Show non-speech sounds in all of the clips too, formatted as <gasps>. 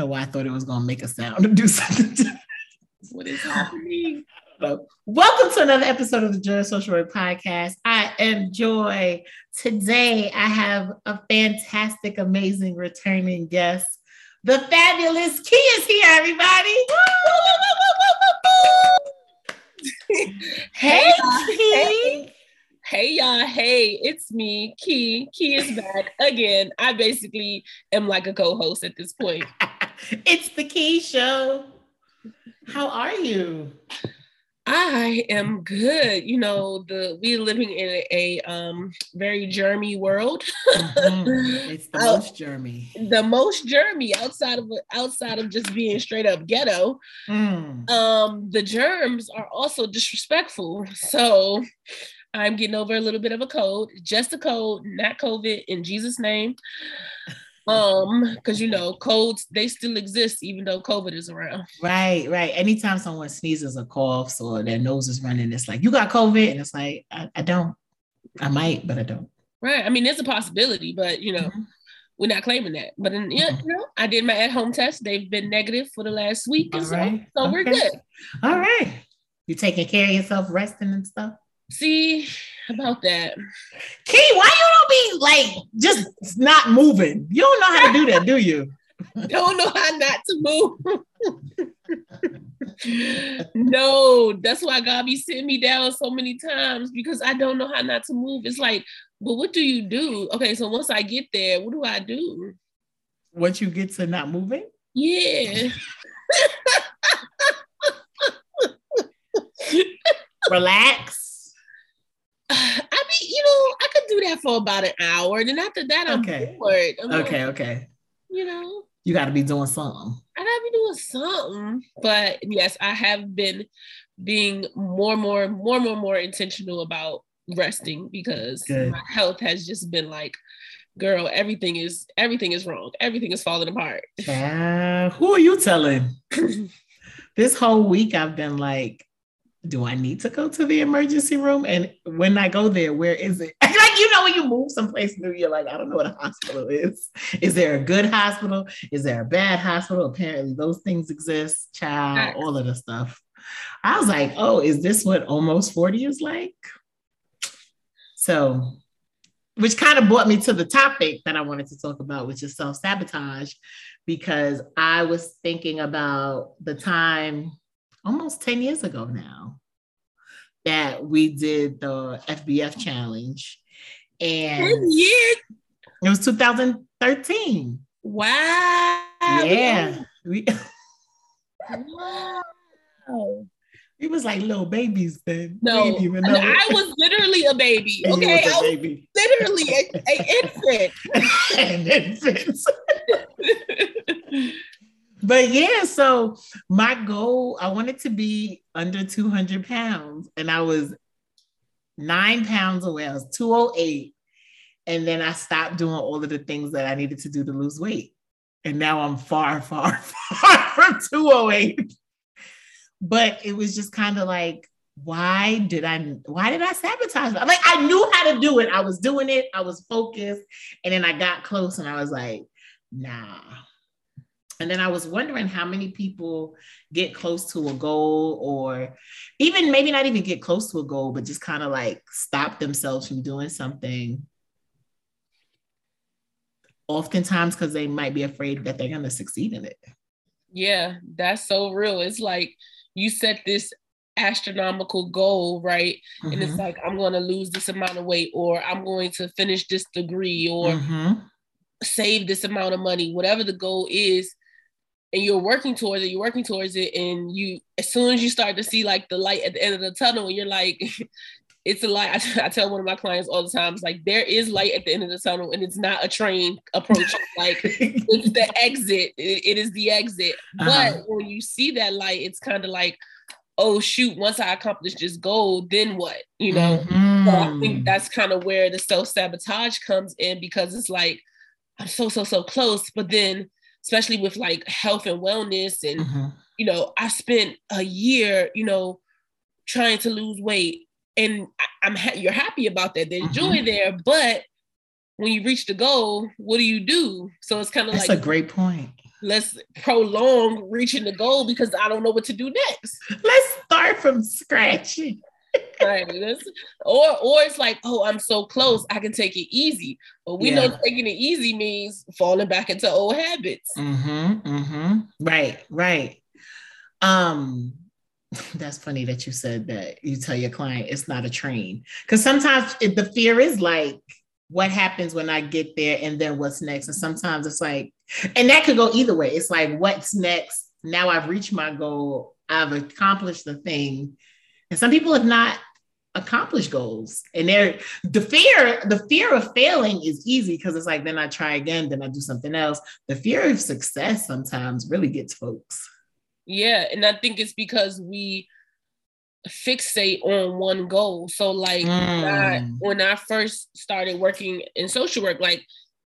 Know why I thought it was going to make a sound to do something. what is happening? Welcome to another episode of the Joi Social Work Podcast. I am Joi. Today, I have a fantastic, amazing returning guest. The fabulous Kee is here, everybody. hey, Kee. Hey. Hey y'all, hey, it's me, Kee. Kee is back again. I basically am like a co-host at this point. <laughs> it's the Kee Show. How are you? I am good. You know, the we living in a, a um very germy world. mm-hmm. It's the <laughs> most germy. The most germy outside of outside of just being straight up ghetto. Mm. Um, the germs are also disrespectful. So I'm getting over a little bit of a cold, just a cold, not COVID in Jesus' name. Um, because you know, colds they still exist even though COVID is around. Right, right. Anytime someone sneezes or coughs or their nose is running, it's like, you got COVID. And it's like, I, I don't. I might, but I don't. Right. I mean, there's a possibility, but you know, mm-hmm. we're not claiming that. But in, yeah, mm-hmm. you know, I did my at-home test. They've been negative for the last week. All so, right. so okay. we're good. All right. You taking care of yourself, resting and stuff? See about that. Kee, why you don't be like just not moving? You don't know how to do that, do you? <laughs> don't know how not to move. no, that's why God be sitting me down so many times because I don't know how not to move. It's like, but what do you do? Okay, so once I get there, what do I do? Once you get to not moving? Yeah. <laughs> Relax <sighs> I mean, you know, I could do that for about an hour. And then after that, I'm okay. bored. I'm okay, like, okay. You know, you got to be doing something. I gotta be doing something. But yes, I have been being more, more, more, more, more intentional about resting because Good. my health has just been like, girl, everything is everything is wrong. Everything is falling apart. Uh, who are you telling? <laughs> this whole week I've been like, do I need to go to the emergency room? And when I go there, where is it? <laughs> like, you know, when you move someplace new, you're like, I don't know what a hospital is. Is there a good hospital? Is there a bad hospital? Apparently, those things exist, child, all of the stuff. I was like, oh, is this what almost 40 is like? So, which kind of brought me to the topic that I wanted to talk about, which is self sabotage, because I was thinking about the time almost 10 years ago now that we did the FBF challenge. And 10 years? It was 2013. Wow. Yeah. We, <laughs> wow. We was like little babies then. No, I was literally a baby. <laughs> Okay, was a baby. literally <laughs> an infant. An infant. But yeah, so my goal, I wanted to be under 200 pounds, and I was nine pounds away. I was 208. And then I stopped doing all of the things that I needed to do to lose weight. And now I'm far, far, <laughs> far from 208. But it was just kind of like, why did I why did I sabotage? Like I knew how to do it. I was doing it, I was focused, and then I got close and I was like, nah, and then I was wondering how many people get close to a goal or even maybe not even get close to a goal, but just kind of like stop themselves from doing something. Oftentimes, because they might be afraid that they're going to succeed in it. Yeah, that's so real. It's like you set this astronomical goal, right? Mm-hmm. And it's mm-hmm. like, I'm going to lose this amount of weight, or I'm going to finish this degree, or mm-hmm. save this amount of money, whatever the goal is and you're working towards it, you're working towards it, and you as soon as you start to see like the light at the end of the tunnel, you're like, <laughs> it's a light. I, tell one of my clients all the time, it's like there is light at the end of the tunnel, and it's not a train approach. <laughs> like it's the exit. It, it is the exit. Uh-huh. But when you see that light, it's kind of like, oh shoot, once I accomplish this goal, then what? You know. Mm-hmm. So I think that's kind of where the self sabotage comes in because it's like I'm so so so close, but then especially with like health and wellness. And, mm-hmm. you know, I spent a year, you know, trying to lose weight. And I, am ha- you're happy about that. There's mm-hmm. joy there, but when you reach the goal, what do you do? So it's kind of like a great point. Let's prolong reaching the goal because I don't know what to do next. Let's start from scratch. Right. or or it's like, oh, I'm so close, I can take it easy. But we yeah. know taking it easy means falling back into old habits. Mm-hmm, mm-hmm. Right, right. Um, that's funny that you said that you tell your client it's not a train because sometimes it, the fear is like what happens when I get there and then what's next. And sometimes it's like, and that could go either way. It's like, what's next? Now I've reached my goal, I've accomplished the thing. And some people have not accomplished goals. And they're the fear, the fear of failing is easy because it's like, then I try again, then I do something else. The fear of success sometimes really gets folks. Yeah. And I think it's because we fixate on one goal. So like mm. I, when I first started working in social work, like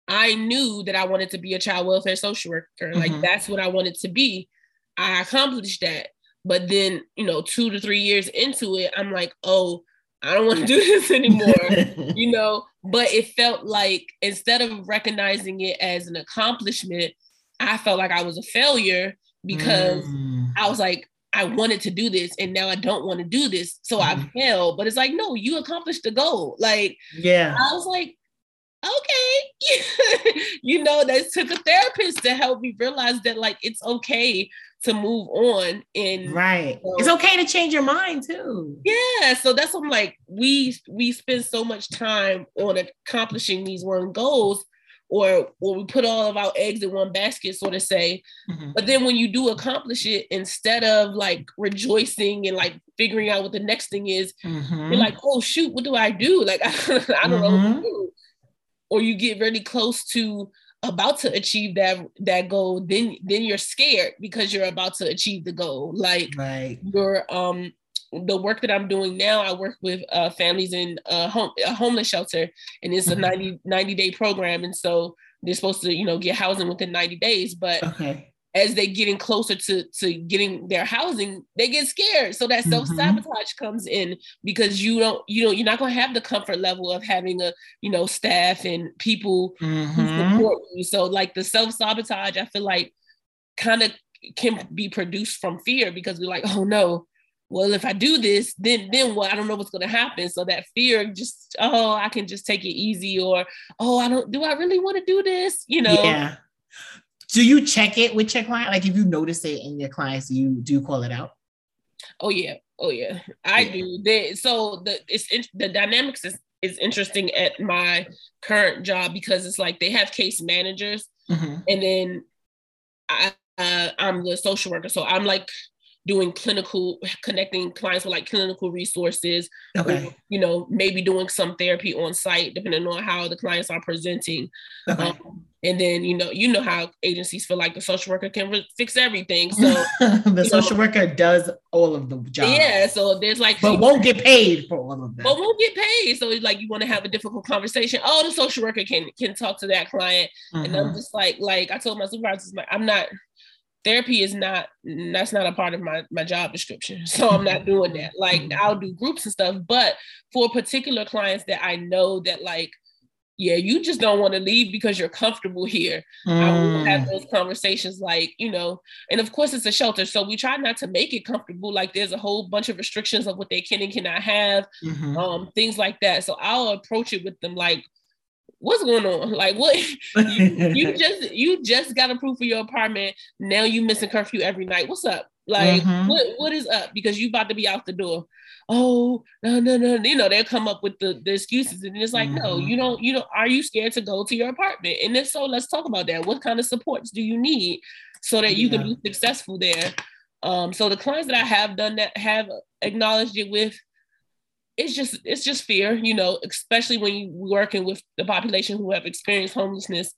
I knew that I wanted to be a child welfare social worker. Mm-hmm. Like that's what I wanted to be. I accomplished that. But then, you know, two to three years into it, I'm like, oh, I don't want to do <laughs> this anymore, <laughs> you know. But it felt like instead of recognizing it as an accomplishment, I felt like I was a failure because mm. I was like, I wanted to do this and now I don't want to do this. So mm-hmm. I failed. But it's like, no, you accomplished the goal. Like, yeah. I was like, okay. <laughs> you know, that took a therapist to help me realize that like it's okay to move on and right. You know, it's okay to change your mind too. Yeah. So that's what I'm like, we we spend so much time on accomplishing these one goals or or we put all of our eggs in one basket, sort of say. Mm-hmm. But then when you do accomplish it, instead of like rejoicing and like figuring out what the next thing is, mm-hmm. you're like, oh shoot, what do I do? Like I, <laughs> I don't mm-hmm. know. Or you get really close to about to achieve that that goal, then then you're scared because you're about to achieve the goal. Like right. you're um the work that I'm doing now, I work with uh, families in a, home, a homeless shelter, and it's a mm-hmm. 90, 90 day program. And so they're supposed to, you know, get housing within 90 days. But okay. As they getting closer to, to getting their housing, they get scared. So that self sabotage mm-hmm. comes in because you don't, you know, you're not going to have the comfort level of having a, you know, staff and people mm-hmm. who support you. So like the self sabotage, I feel like kind of can be produced from fear because we're like, oh no, well, if I do this, then then what? I don't know what's going to happen. So that fear, just oh, I can just take it easy, or oh, I don't. Do I really want to do this? You know? Yeah. Do you check it with your client? Like if you notice it in your clients, you do call it out. Oh yeah, oh yeah, I yeah. do. They, so the it's the dynamics is is interesting at my current job because it's like they have case managers, mm-hmm. and then I uh, I'm the social worker, so I'm like doing clinical connecting clients with like clinical resources okay. Or, you know maybe doing some therapy on site depending on how the clients are presenting okay. um, and then you know you know how agencies feel like the social worker can re- fix everything <laughs> so the social know, worker does all of the job yeah so there's like but won't get paid for all of that but won't get paid so it's like you want to have a difficult conversation oh the social worker can can talk to that client mm-hmm. and i'm mm-hmm. just like like i told my supervisors like i'm not therapy is not that's not a part of my my job description <laughs> so i'm not doing that like mm-hmm. i'll do groups and stuff but for particular clients that i know that like yeah you just don't want to leave because you're comfortable here mm. i will have those conversations like you know and of course it's a shelter so we try not to make it comfortable like there's a whole bunch of restrictions of what they can and cannot have mm-hmm. um things like that so i'll approach it with them like what's going on? <laughs> Like what you, you, <laughs> just you just got approved for your apartment. Now you missing curfew every night. What's up? Like mm-hmm. what what is up? Because you about to be out the door. Oh no no no you know they'll come up with the, the excuses and it's like mm-hmm. no you don't you know are you scared to go to your apartment and if so let's talk about that what kind of supports do you need so that you yeah. can be successful there um so the clients that I have done that have acknowledged it with it's just it's just fear, you know, especially when you're working with the population who have experienced homelessness.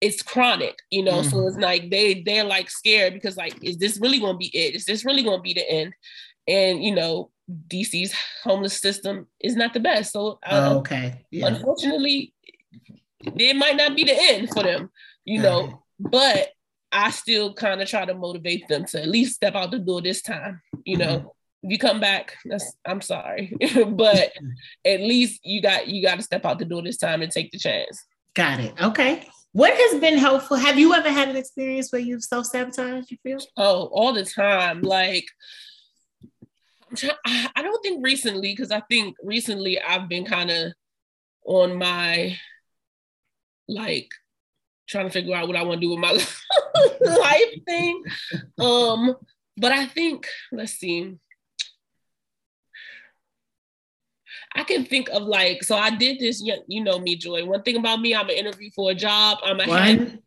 It's chronic, you know, mm-hmm. so it's like they they're like scared because like, is this really gonna be it? Is this really gonna be the end? And you know, DC's homeless system is not the best. So uh, oh, okay, yeah. unfortunately, it might not be the end for them, you know. But I still kind of try to motivate them to at least step out the door this time, you know. Mm-hmm you come back, that's I'm sorry, <laughs> but at least you got you got to step out the door this time and take the chance. Got it. Okay. What has been helpful? Have you ever had an experience where you've self sabotaged? You feel? Oh, all the time. Like, I don't think recently because I think recently I've been kind of on my like trying to figure out what I want to do with my <laughs> life thing. Um, but I think let's see. I can think of like, so I did this, you know me, Joi. One thing about me, I'm an interview for a job. I'm a one.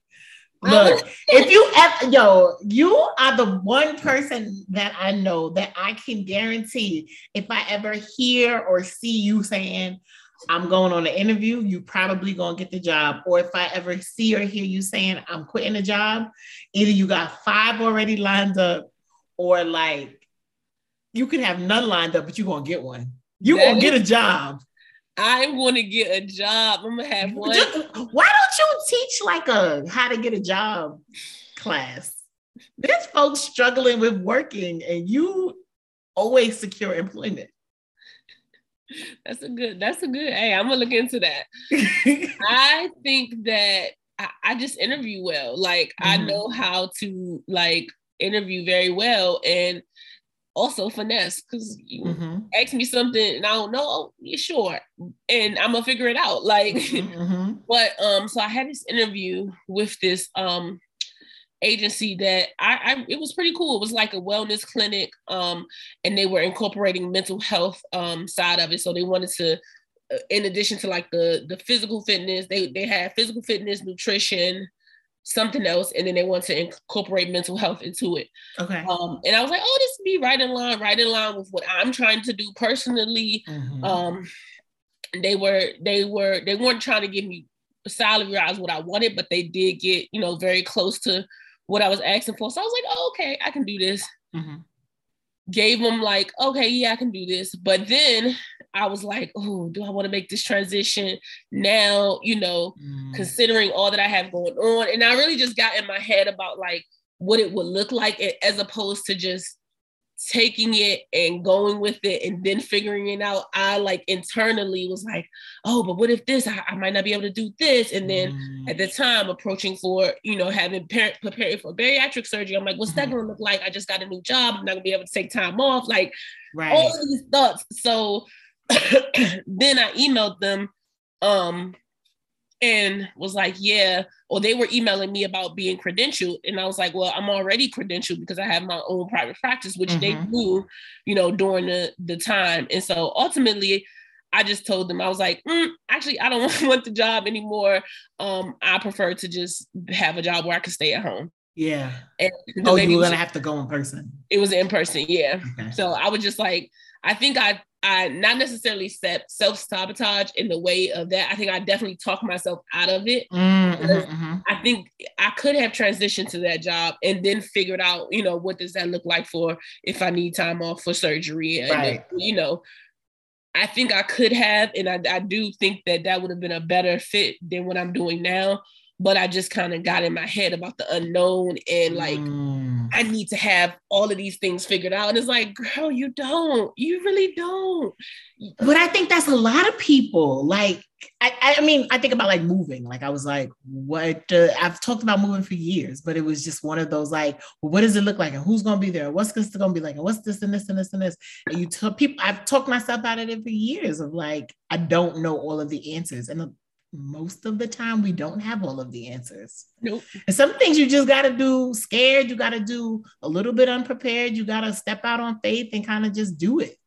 Look, if you ever, yo, you are the one person that I know that I can guarantee if I ever hear or see you saying, I'm going on an interview, you probably gonna get the job. Or if I ever see or hear you saying I'm quitting a job, either you got five already lined up, or like you can have none lined up, but you're gonna get one. You gonna get a job. I'm gonna get a job. I'm gonna have one. Why don't you teach like a how to get a job class? There's folks struggling with working, and you always secure employment. That's a good. That's a good. Hey, I'm gonna look into that. <laughs> I think that I, I, just interview well. Like mm-hmm. I know how to like interview very well, and also finesse because you mm-hmm. ask me something and I don't know, oh, yeah, sure, and I'm gonna figure it out. Like, <laughs> mm-hmm, but um, so I had this interview with this um agency that I, I it was pretty cool. It was like a wellness clinic, um, and they were incorporating mental health um side of it. So they wanted to, uh, in addition to like the the physical fitness, they they had physical fitness, nutrition, something else, and then they want to incorporate mental health into it. Okay. Um, and I was like, oh, this be right in line, right in line with what I'm trying to do personally. Mm-hmm. Um, they were they were they weren't trying to give me salary rise what I wanted, but they did get you know very close to what I was asking for. So I was like, oh, okay, I can do this. Mm-hmm. Gave them like, okay, yeah, I can do this. But then I was like, oh, do I want to make this transition now? You know, mm. considering all that I have going on. And I really just got in my head about like what it would look like as opposed to just taking it and going with it and then figuring it out i like internally was like oh but what if this i, I might not be able to do this and then mm. at the time approaching for you know having parent preparing for bariatric surgery i'm like what's mm-hmm. that going to look like i just got a new job i'm not going to be able to take time off like right. all of these thoughts so <coughs> then I emailed them um and was like, yeah, or they were emailing me about being credentialed. And I was like, well, I'm already credentialed because I have my own private practice, which mm-hmm. they knew, you know, during the, the time. And so ultimately, I just told them, I was like, mm, actually, I don't <laughs> want the job anymore. Um, I prefer to just have a job where I can stay at home. Yeah. And oh, you were gonna have to go in person. It was in person, yeah. Okay. So I was just like, I think I I not necessarily self sabotage in the way of that. I think I definitely talked myself out of it. Mm-hmm, mm-hmm. I think I could have transitioned to that job and then figured out, you know, what does that look like for if I need time off for surgery, and right. you know, I think I could have, and I, I do think that that would have been a better fit than what I'm doing now but I just kind of got in my head about the unknown and like mm. I need to have all of these things figured out. And it's like, girl, you don't. You really don't. But I think that's a lot of people. Like, I, I mean, I think about like moving. Like, I was like, what? Uh, I've talked about moving for years, but it was just one of those like, well, what does it look like? And who's going to be there? What's this going to be like? And what's this and this and this and this? And you tell people, I've talked myself out of it for years of like, I don't know all of the answers. And most of the time we don't have all of the answers. Nope. And some things you just got to do scared, you got to do a little bit unprepared, you got to step out on faith and kind of just do it.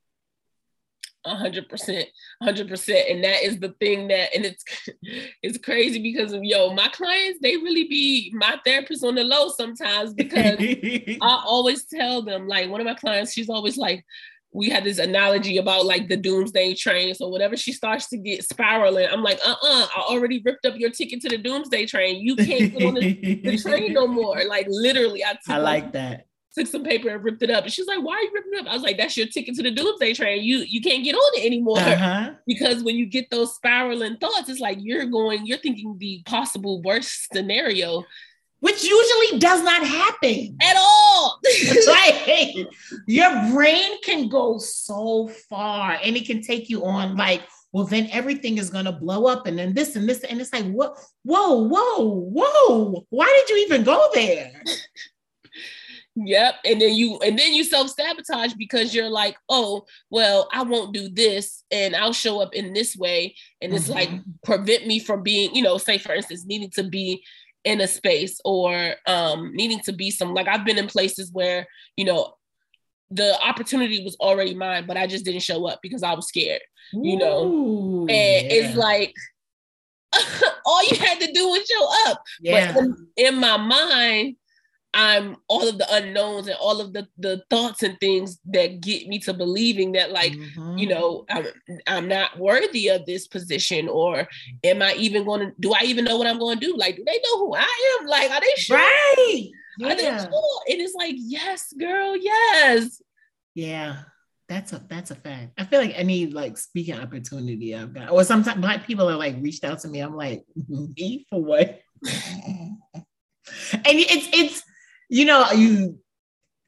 Hundred percent, hundred percent, and that is the thing that, and it's <laughs> it's crazy because of yo, my clients they really be my therapist on the low sometimes because <laughs> I always tell them like one of my clients, she's always like, we had this analogy about like the doomsday train. So whenever she starts to get spiraling, I'm like, uh-uh, I already ripped up your ticket to the doomsday train. You can't get on the, the train no <laughs> more. Like literally, I, I like that. Took some paper and ripped it up. And she's like, why are you ripping it up? I was like, that's your ticket to the doomsday train. You you can't get on it anymore. Uh-huh. Because when you get those spiraling thoughts, it's like you're going, you're thinking the possible worst scenario which usually does not happen at all. like <laughs> your brain can go so far and it can take you on like, well, then everything is gonna blow up and then this and this. And it's like, what whoa, whoa, whoa. Why did you even go there? Yep. And then you and then you self-sabotage because you're like, oh, well, I won't do this and I'll show up in this way. And it's mm-hmm. like prevent me from being, you know, say for instance, needing to be in a space or um needing to be some like I've been in places where, you know, the opportunity was already mine, but I just didn't show up because I was scared, you know. Ooh, and yeah. it's like <laughs> all you had to do was show up. Yeah. But in, in my mind, I'm all of the unknowns and all of the the thoughts and things that get me to believing that like mm-hmm. you know I'm I'm not worthy of this position or am I even going to do I even know what I'm going to do? Like do they know who I am? Like are they sure? Right. Yeah. are they sure? And it's like yes girl yes. Yeah. That's a that's a fact. I feel like any like speaking opportunity I've got or sometimes black people are like reached out to me. I'm like <laughs> me for what? <laughs> And it's it's you know, you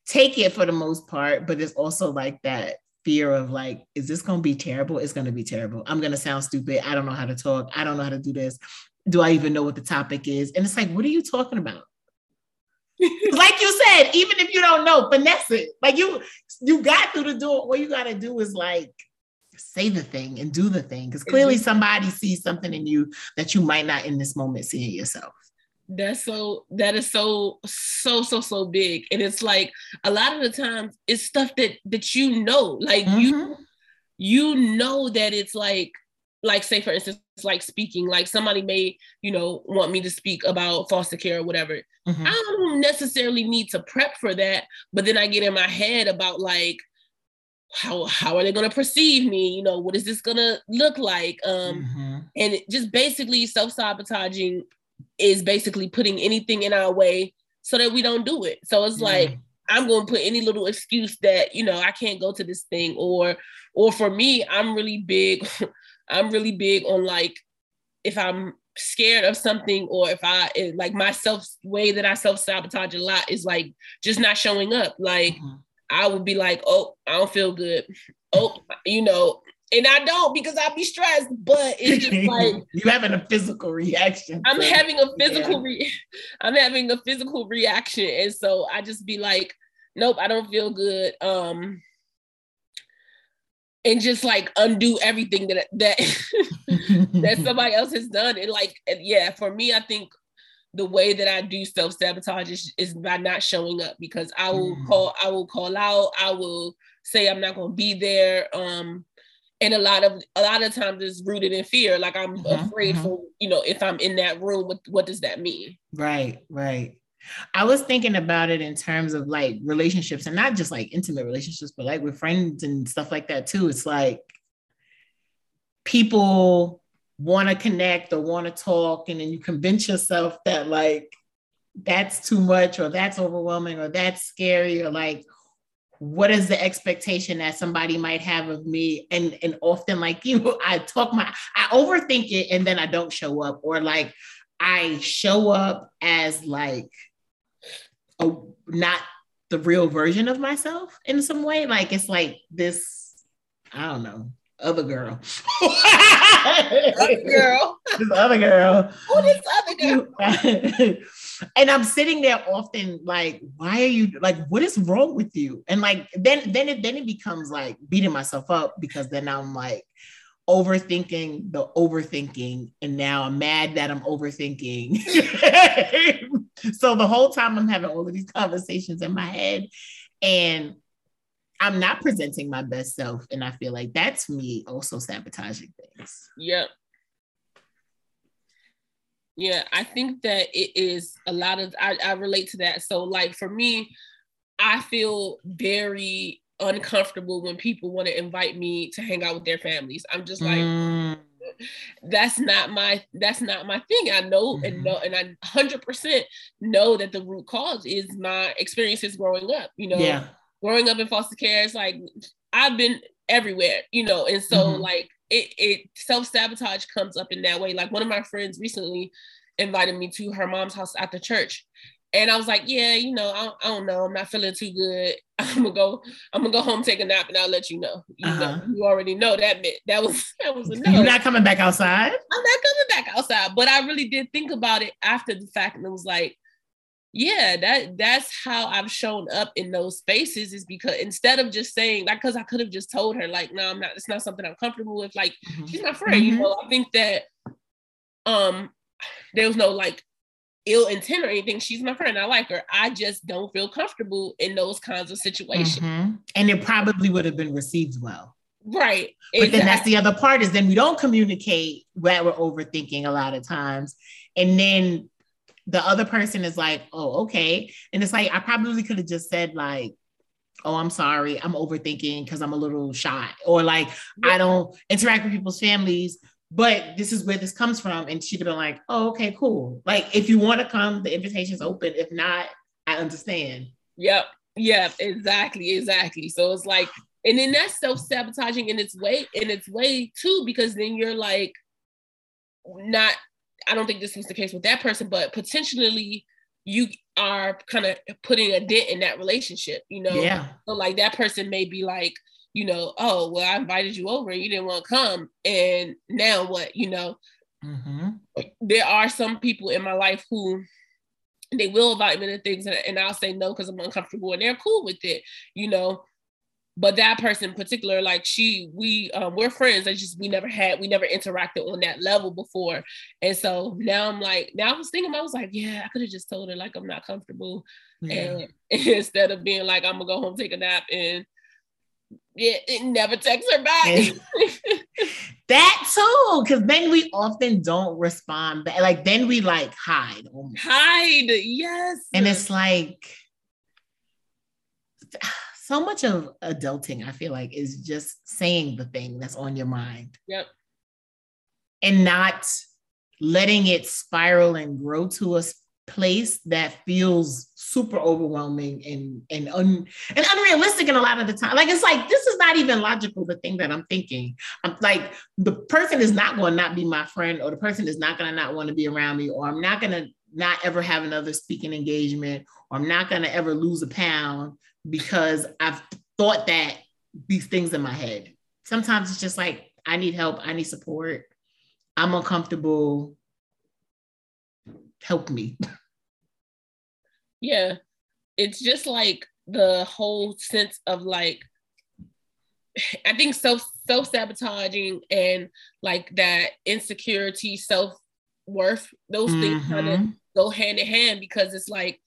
take it for the most part, but it's also like that fear of like, is this going to be terrible? It's going to be terrible. I'm going to sound stupid. I don't know how to talk. I don't know how to do this. Do I even know what the topic is? And it's like, what are you talking about? <laughs> like you said, even if you don't know, finesse it. Like you, you got through the door. What you got to do is like say the thing and do the thing because clearly mm-hmm. somebody sees something in you that you might not in this moment see in yourself that's so that is so so so so big and it's like a lot of the times it's stuff that that you know like mm-hmm. you you know that it's like like say for instance like speaking like somebody may you know want me to speak about foster care or whatever mm-hmm. i don't necessarily need to prep for that but then i get in my head about like how how are they going to perceive me you know what is this going to look like um mm-hmm. and just basically self-sabotaging is basically putting anything in our way so that we don't do it. So it's like I'm going to put any little excuse that you know I can't go to this thing, or or for me, I'm really big. <laughs> I'm really big on like if I'm scared of something or if I like my self way that I self sabotage a lot is like just not showing up. Like mm-hmm. I would be like, oh, I don't feel good. Oh, you know, and I don't because I'll be stressed, but <laughs> it's just like you having a physical reaction. I'm having a physical yeah. re- <laughs> I'm having a physical reaction. And so I just be like, nope, I don't feel good. Um and just like undo everything that that <laughs> that somebody else has done. And like, yeah, for me, I think the way that I do self sabotage is, is, by not showing up because I will mm. call, I will call out, I will say I'm not going to be there. Um, and a lot of a lot of times it's rooted in fear. Like i'm mm-hmm, afraid mm-hmm. for you know if i'm in that room what what does that mean? Right right. I was thinking about it in terms of like relationships and not just like intimate relationships but like with friends and stuff like that too. It's like people want to connect or want to talk and then you convince yourself that like that's too much or that's overwhelming or that's scary or like what is the expectation that somebody might have of me and and often like <laughs> you i talk my i overthink it and then i don't show up or like i show up as like a not the real version of myself in some way like it's like this i don't know other girl. other girl. <laughs> this other girl. Who this other girl? <laughs> and I'm sitting there often like, why are you like, what is wrong with you? And like then then it then it becomes like beating myself up because then I'm like overthinking the overthinking and now I'm mad that I'm overthinking. <laughs> so the whole time I'm having all of these conversations in my head and I'm not presenting my best self. And I feel like that's me also sabotaging things. Yep. Yeah, I think that it is a lot of I, I relate to that. So like for me, I feel very uncomfortable when people want to invite me to hang out with their families. I'm just like mm. that's not my that's not my thing. I know mm-hmm. and know and I 100% know that the root cause is my experiences growing up, you know. Yeah growing up in foster care, is like I've been everywhere, you know, and so mm-hmm. like it, it self sabotage comes up in that way. Like one of my friends recently invited me to her mom's house after church. And I was like, yeah, you know, I, I don't know. I'm not feeling too good. <laughs> I'm gonna go, I'm gonna go home, take a nap, and I'll let you know. You uh-huh. know, you already know that bit. That was <laughs> that was a no. You're not coming back outside? I'm not coming back outside. But I really did think about it after the fact, and it was like, yeah, that that's how I've shown up in those spaces is because instead of just saying like because I could have just told her like no I'm not it's not something I'm comfortable with like mm-hmm. she's my friend mm-hmm. you know I think that um there was no like ill intent or anything she's my friend I like her I just don't feel comfortable in those kinds of situations mm-hmm. and it probably would have been received well right but exactly. then that's the other part is then we don't communicate where we're overthinking a lot of times and then the other person is like, oh, okay. And it's like, I probably could have just said, like, oh, I'm sorry, I'm overthinking because I'm a little shy, or like, yeah. I don't interact with people's families, but this is where this comes from. And she'd have been like, oh, okay, cool. Like, if you want to come, the invitation's open. If not, I understand. Yep. Yep. Exactly. Exactly. So it's like, and then that's self-sabotaging in its way, in its way too, because then you're like not I don't think this was the case with that person, but potentially you are kind of putting a dent in that relationship, you know? Yeah. So like that person may be like, you know, oh, well, I invited you over and you didn't want to come. And now what, you know? Mm-hmm. There are some people in my life who they will invite me to things and, and I'll say no because I'm uncomfortable and they're cool with it, you know? But that person in particular like she we um, we're friends i just we never had we never interacted on that level before and so now i'm like now i was thinking i was like yeah i could have just told her like i'm not comfortable yeah. and <laughs> instead of being like i'm gonna go home take a nap and yeah, it never text her back. <laughs> that too, because then we often don't respond back. Like then we like hide. Almost. Hide, yes. And it's like so much of adulting, I feel like, is just saying the thing that's on your mind. Yep. And not letting it spiral and grow to a place that feels super overwhelming and and un, and unrealistic in a lot of the time. Like it's like this is not even logical. The thing that I'm thinking, I'm like the person is not going to not be my friend, or the person is not going to not want to be around me, or I'm not going to not ever have another speaking engagement, or I'm not going to ever lose a pound because I've thought that these things in my head. Sometimes it's just like, I need help, I need support, I'm uncomfortable. Help me. Yeah. It's just like the whole sense of like, I think self self sabotaging and like that insecurity, self worth, those mm-hmm. things kind of go hand in hand because it's like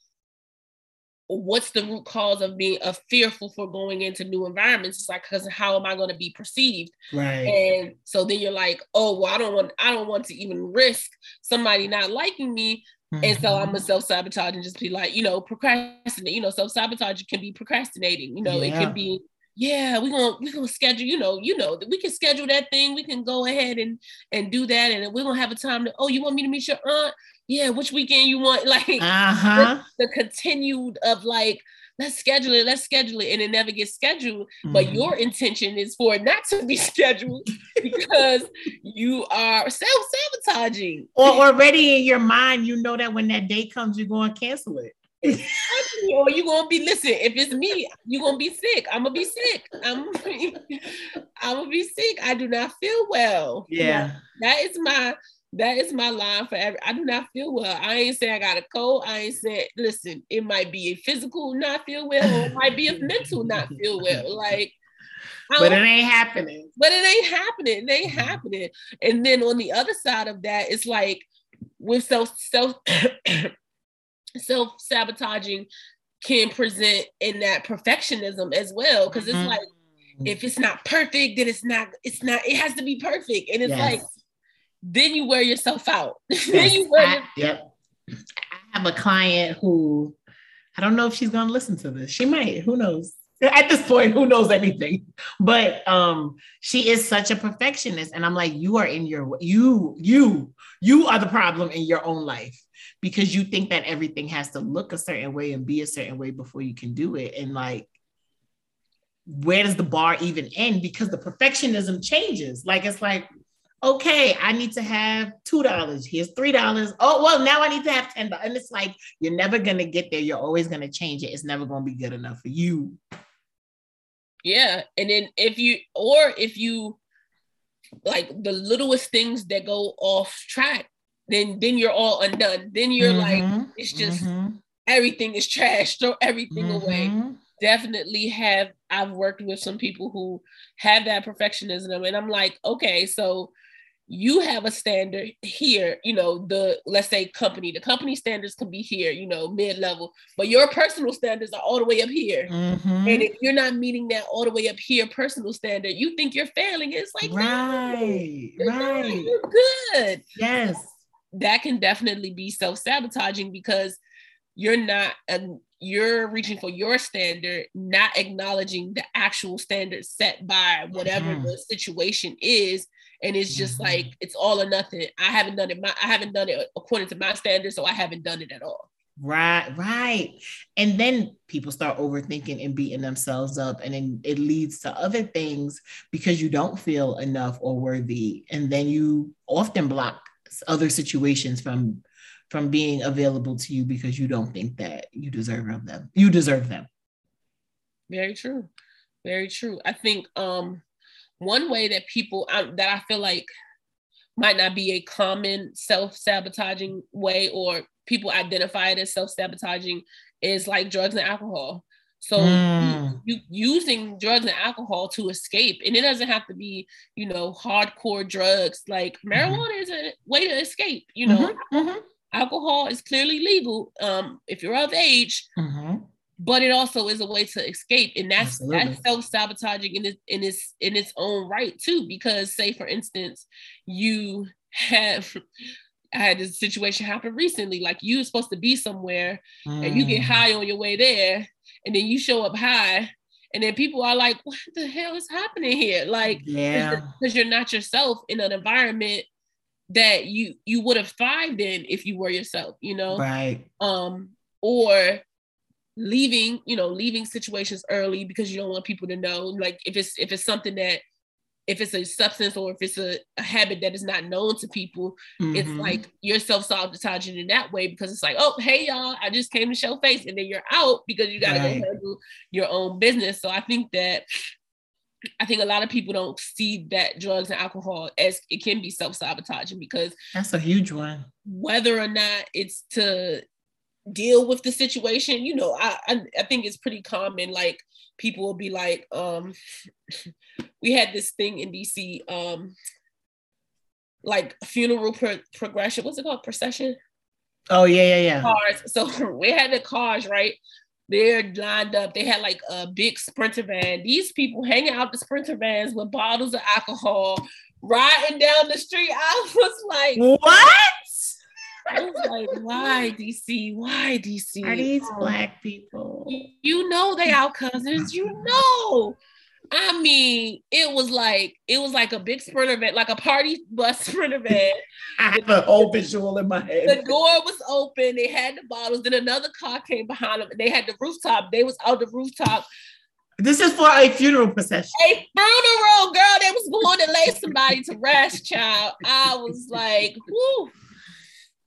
what's the root cause of being of fearful for going into new environments it's like because how am i going to be perceived right and so then you're like oh well i don't want i don't want to even risk somebody not liking me mm-hmm. and so i'm a mm-hmm. self-sabotage and just be like you know procrastinate you know self-sabotage can be procrastinating you know yeah. it can be yeah we're gonna we're gonna schedule you know you know we can schedule that thing we can go ahead and and do that and we're gonna have a time to oh you want me to meet your aunt yeah, which weekend you want? <laughs> Like uh-huh. the, <laughs> the, continued of like, let's schedule it, let's schedule it, and it never gets scheduled. Mm-hmm. But your intention is for it not to be <laughs> scheduled because you are self-sabotaging. Or already in your mind, you know that when that day comes, you're going to cancel it. Or you gonna be listen if it's me you gonna be sick i'm gonna be sick i'm <laughs> i'm gonna be sick i do not feel well yeah that is my that is my line for every. I do not feel well. I ain't saying I got a cold. I ain't saying, listen, it might be a physical not feel well, or it might be a <laughs> mental not feel well. Like, but it ain't happening. But it ain't happening. It ain't happening. And then on the other side of that, it's like with self self self sabotaging can present in that perfectionism as well. Because it's mm-hmm. like if it's not perfect, then it's not. It's not. It has to be perfect. And it's yes. like then you wear yourself out. <laughs> then you wear I, yep. I have a client who I don't know if she's gonna listen to this. She might, who knows? At this point, who knows anything? But um, she is such a perfectionist. And I'm like, you are in your you, you, you are the problem in your own life because you think that everything has to look a certain way and be a certain way before you can do it. And like, where does the bar even end? Because the perfectionism changes. Like it's like, okay, I need to have two dollars. Here's three dollars. Oh, well, now I need to have ten dollars. And it's like you're never gonna get there. You're always gonna change it. It's never gonna be good enough for you. Yeah. And then if you or if you like the littlest things that go off track, then then you're all undone. Then you're mm-hmm. like, it's just mm-hmm. everything is trash, throw everything mm-hmm. away. Definitely have I've worked with some people who have that perfectionism, and I'm like, okay, so you have a standard here, you know, the let's say company, the company standards can be here, you know, mid level, but your personal standards are all the way up here. Mm-hmm. And if you're not meeting that all the way up here personal standard, you think you're failing. It's like, right, no, right, you're good. Yes, that can definitely be self sabotaging because you're not you're reaching for your standard, not acknowledging the actual standard set by whatever mm-hmm. the situation is and it's just mm-hmm. like it's all or nothing. I haven't done it. My, I haven't done it according to my standards, so I haven't done it at all. Right, right. And then people start overthinking and beating themselves up, and then it leads to other things because you don't feel enough or worthy, and then you often block other situations from from being available to you because you don't think that you deserve them. You deserve them. Very true. Very true. I think um one way that people that I feel like might not be a common self-sabotaging way or people identify it as self-sabotaging is like drugs and alcohol. So mm. you, you, using drugs and alcohol to escape, and it doesn't have to be, you know, hardcore drugs. Like mm-hmm. marijuana mm-hmm. is a way to escape. You know, mm-hmm. Mm-hmm. alcohol is clearly legal um, if you're of age. Mm-hmm but it also is a way to escape and that's Absolutely. that's self-sabotaging in its in its in its own right too because say for instance you have I had this situation happen recently like you were supposed to be somewhere mm. and you get mm. high on your way there and then you show up high and then people are like what the hell is happening here? Like yeah. because you're not yourself in an environment that you you would have thrived in if you were yourself you know? Right. Um or leaving you know leaving situations early because you don't want people to know like if it's if it's something that if it's a substance or if it's a, a habit that is not known to people mm-hmm. it's like you're self-sabotaging in that way because it's like oh hey y'all i just came to show face and then you're out because you got to right. go handle your own business so i think that I think a lot of people don't see that drugs and alcohol as it can be self-sabotaging because that's a huge one. Whether or not it's to deal with the situation you know I, I, I think it's pretty common like people will be like um <laughs> we had this thing in dc um like funeral pro- progression what's it called? Procession? Oh yeah yeah yeah. Cars so <laughs> we had the cars right? They're lined up. They had like a big sprinter van. These people hanging out the sprinter vans with bottles of alcohol riding down the street. <laughs> I was like what I was like, why DC? Why DC? Are these um, black people? You know they our cousins. You know. I mean, it was like it was like a big sprinter van, like a party bus <laughs> sprinter van. I have a whole visual in my head. The door was open. They had the bottles. Then another car came behind them. They had the rooftop. They was out the rooftop. This is for a funeral procession. A funeral, girl. They was going to lay somebody to rest, child. I was like, whoo.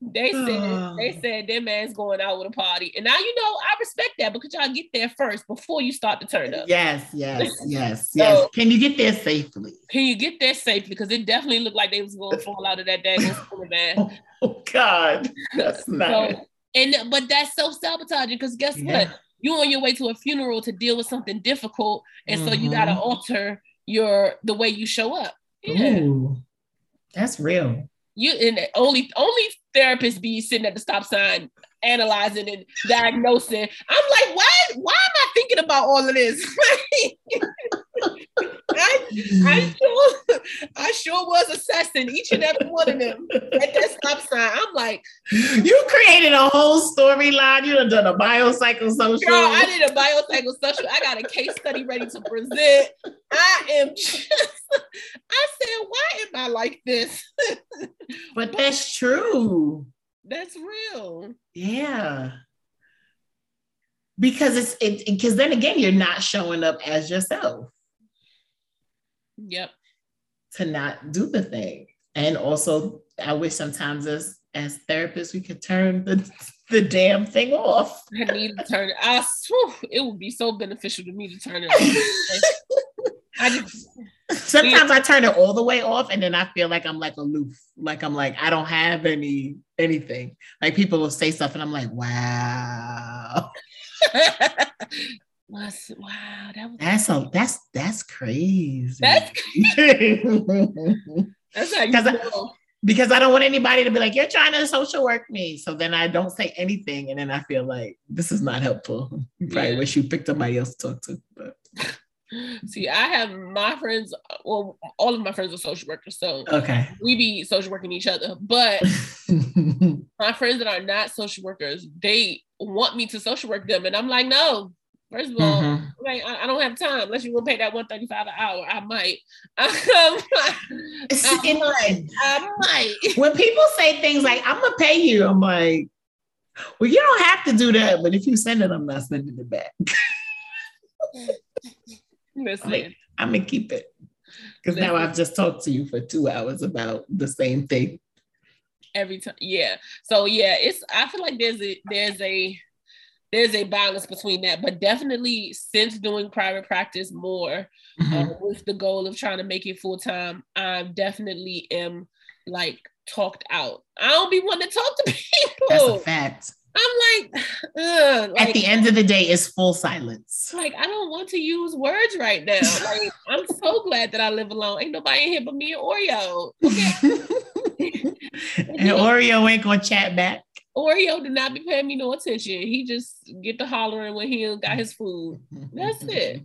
They said they said their man's going out with a party. And now you know I respect that because y'all get there first before you start to turn up. Yes, yes, yes, <laughs> yes. So, can you get there safely? Can you get there safely? Because it definitely looked like they was going to fall out of that daggone <laughs> oh, oh God. That's not <laughs> so, and but that's self-sabotaging because guess yeah. what? You're on your way to a funeral to deal with something difficult, and mm-hmm. so you gotta mm-hmm. alter your the way you show up. Yeah. Ooh, that's real you and only only therapists be sitting at the stop sign analyzing and diagnosing. I'm like, why why am I thinking about all of this? <laughs> I, I sure I sure was assessing each and every one of them at that stop sign. I'm like, you created a whole storyline. You done done a biopsychosocial. Girl, I did a biopsychosocial. I got a case study ready to present. I am just, I said, why am I like this? but that's true. That's real. Yeah. Because it's it because then again, you're not showing up as yourself. Yep. To not do the thing. And also, I wish sometimes as as therapists we could turn the the damn thing off. I need to turn it. I whew, it would be so beneficial to me to turn it off. <laughs> I just sometimes I turn it all the way off and then I feel like I'm like aloof. Like I'm like, I don't have any anything. Like people will say stuff and I'm like, wow. <laughs> wow, that was that's a that's that's crazy. That's crazy. <laughs> <laughs> that's how you because I don't want anybody to be like, you're trying to social work me. So then I don't say anything. And then I feel like this is not helpful. You probably yeah. wish you picked somebody else to talk to. But <laughs> see, I have my friends, well, all of my friends are social workers. So okay. we be social working each other. But my friends that are not social workers, they want me to social work them. And I'm like, no, First of all, mm-hmm. like I, I, don't have time unless you will pay that one thirty five an hour. I might. <laughs> I might. I might. When people say things like "I'm gonna pay you," I'm like, "Well, you don't have to do that, but if you send it, I'm not sending it back." <laughs> Listen, like, I'm gonna keep it because now I've just talked to you for two hours about the same thing. Every time, yeah. So yeah, it's. I feel like there's a there's a there's a balance between that but definitely since doing private practice more mm-hmm. uh, with the goal of trying to make it full time i definitely am like talked out. I don't be wanting to talk to <laughs> people. That's a fact. I'm like, <sighs> like at the end of the day it's full silence. Like i don't want to use words right now. <laughs> Like i'm so glad that i live alone. Ain't nobody in here but me and oreo. <laughs> Okay. And oreo ain't gonna chat back Oreo did not be paying me no attention. He just get the hollering when he got his food. That's it.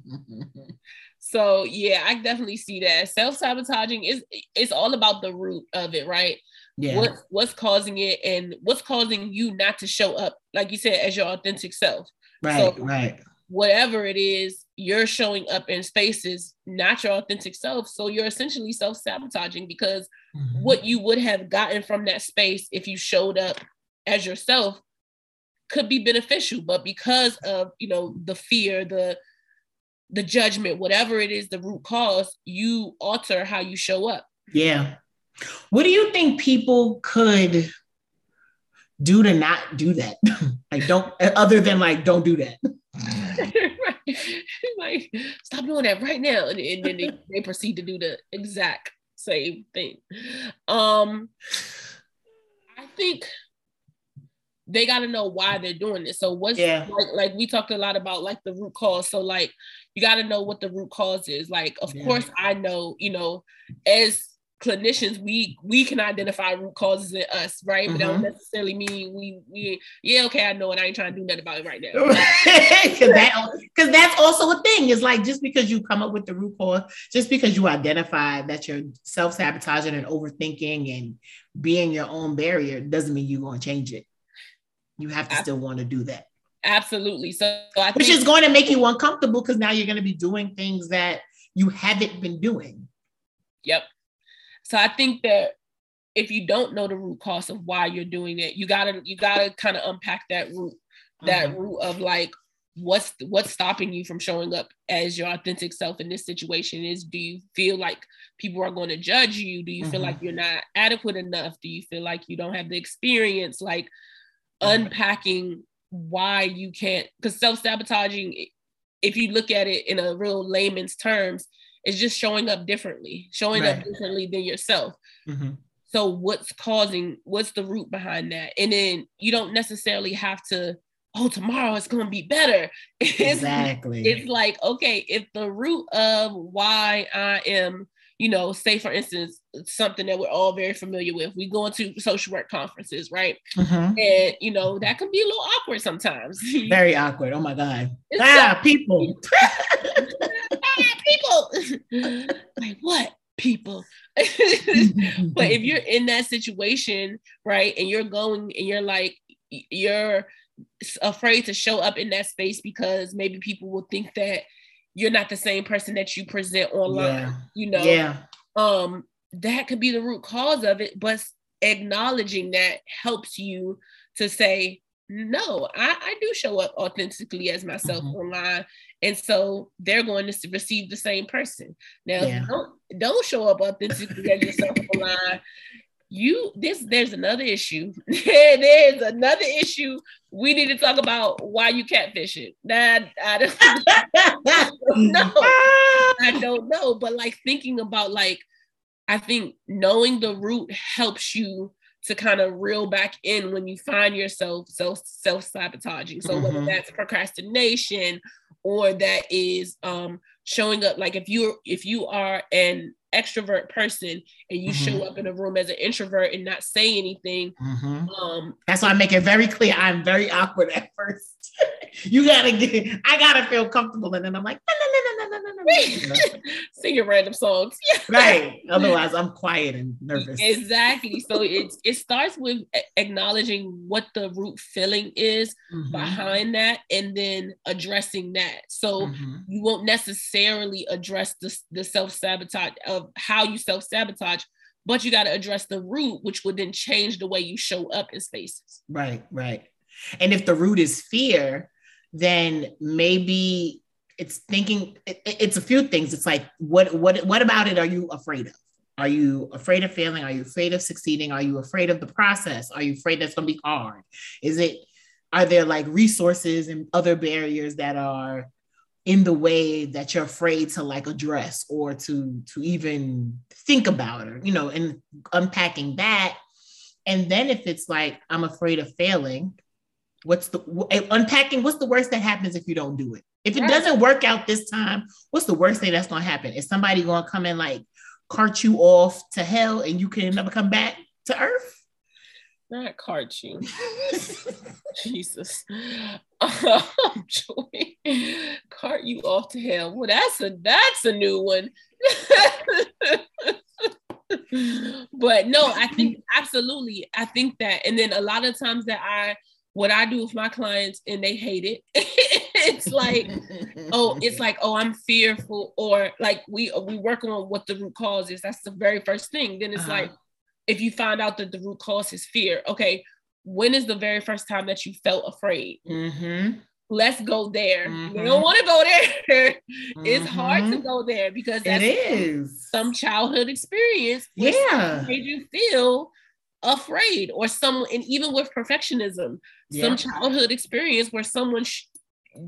<laughs> so yeah, I definitely see that. Self-sabotaging is it's all about the root of it, right? Yeah. What, what's causing it and what's causing you not to show up, like you said, as your authentic self. Right, so, right. Whatever it is, you're showing up in spaces, not your authentic self. So you're essentially self-sabotaging because mm-hmm. what you would have gotten from that space if you showed up as yourself could be beneficial but because of you know the fear the the judgment whatever it is the root cause you alter how you show up. Yeah. What do you think people could do to not do that? <laughs> Like don't other than like don't do that. <laughs> Like stop doing that right now. And, and then they, they proceed to do the exact same thing. Um i think they got to know why they're doing this. So what's yeah. like, like we talked a lot about like the root cause. So like you got to know what the root cause is. Like of yeah. course I know, you know, as clinicians we we can identify root causes in us, right? Mm-hmm. But that don't mm-hmm. necessarily mean we we yeah okay I know and I ain't trying to do nothing about it right now. <laughs> Because that because that's also a thing. It's like just because you come up with the root cause, just because you identify that you're self sabotaging and overthinking and being your own barrier doesn't mean you're going to change it you have to still want to do that. Absolutely. So, so which is going to make you uncomfortable because now you're going to be doing things that you haven't been doing. Yep. So I think that if you don't know the root cause of why you're doing it, you gotta you gotta kind of unpack that root, that mm-hmm. root of like what's what's stopping you from showing up as your authentic self in this situation is do you feel like people are going to judge you do you mm-hmm. feel like you're not adequate enough do you feel like you don't have the experience like unpacking why you can't because self-sabotaging if you look at it in a real layman's terms is just showing up differently showing right. up differently than yourself mm-hmm. so what's causing what's the root behind that and then you don't necessarily have to oh tomorrow it's going to be better <laughs> it's, exactly it's like okay if the root of why i am you know, say for instance, something that we're all very familiar with. We go into social work conferences, right? Mm-hmm. And you know, that can be a little awkward sometimes. <laughs> Very awkward. Oh my God. It's ah, so- people. <laughs> ah, people. <laughs> like what? People. but if you're in that situation, right, and you're going and you're like, you're afraid to show up in that space because maybe people will think that you're not the same person that you present online yeah. you know yeah um that could be the root cause of it but acknowledging that helps you to say no, I, I do show up authentically as myself mm-hmm. online. And so they're going to receive the same person. Now, yeah. don't, don't show up authentically as yourself <laughs> online. You this there's another issue. <laughs> there's another issue. We need to talk about why you catfishing. That I don't, <laughs> I don't know. I don't know. But like thinking about like, I think knowing the root helps you to kind of reel back in when you find yourself self self sabotaging. So mm-hmm. whether that's procrastination or that is um, showing up, like if you're if you are an extrovert person and you mm-hmm. show up in a room as an introvert and not say anything, mm-hmm. um, that's why I make it very clear I'm very awkward at first. <laughs> you gotta get, I gotta feel comfortable, and then I'm like, no, no, no, no, no, no, no, <laughs> singing random songs. <laughs> right. Otherwise, I'm quiet and nervous. Exactly. So it it starts with acknowledging what the root feeling is mm-hmm. behind that, and then addressing that. So mm-hmm. you won't necessarily address the the self sabotage of how you self sabotage but you got to address the root, which would then change the way you show up in spaces. Right, right. And if the root is fear, then maybe it's thinking it, it's a few things. It's like what what what about it are you afraid of? Are you afraid of failing? Are you afraid of succeeding? Are you afraid of the process? Are you afraid that's going to be hard? Is it are there like resources and other barriers that are in the way that you're afraid to like address or to to even think about or you know and unpacking that and then if it's like i'm afraid of failing What's the unpacking? What's the worst that happens if you don't do it? If it doesn't work out this time, what's the worst thing that's going to happen? Is somebody going to come and like cart you off to hell and you can never come back to earth? Not cart you. <laughs> Jesus. <laughs> Oh, joy. Cart you off to hell. Well, that's a that's a new one. <laughs> but no, I think absolutely. I think that, and then a lot of times that I what I do with my clients and they hate it. It's like, oh, it's like, oh, I'm fearful, or like we we work on what the root cause is. That's the very first thing. Then it's uh-huh. like, if you find out that the root cause is fear, okay, when is the very first time that you felt afraid? Mm-hmm. Let's go there. Mm-hmm. You don't want to go there. <laughs> it's mm-hmm. hard to mm-hmm. go there because that's it is some childhood experience. Yeah, made you feel afraid or some and even with perfectionism yeah. some childhood experience where someone sh-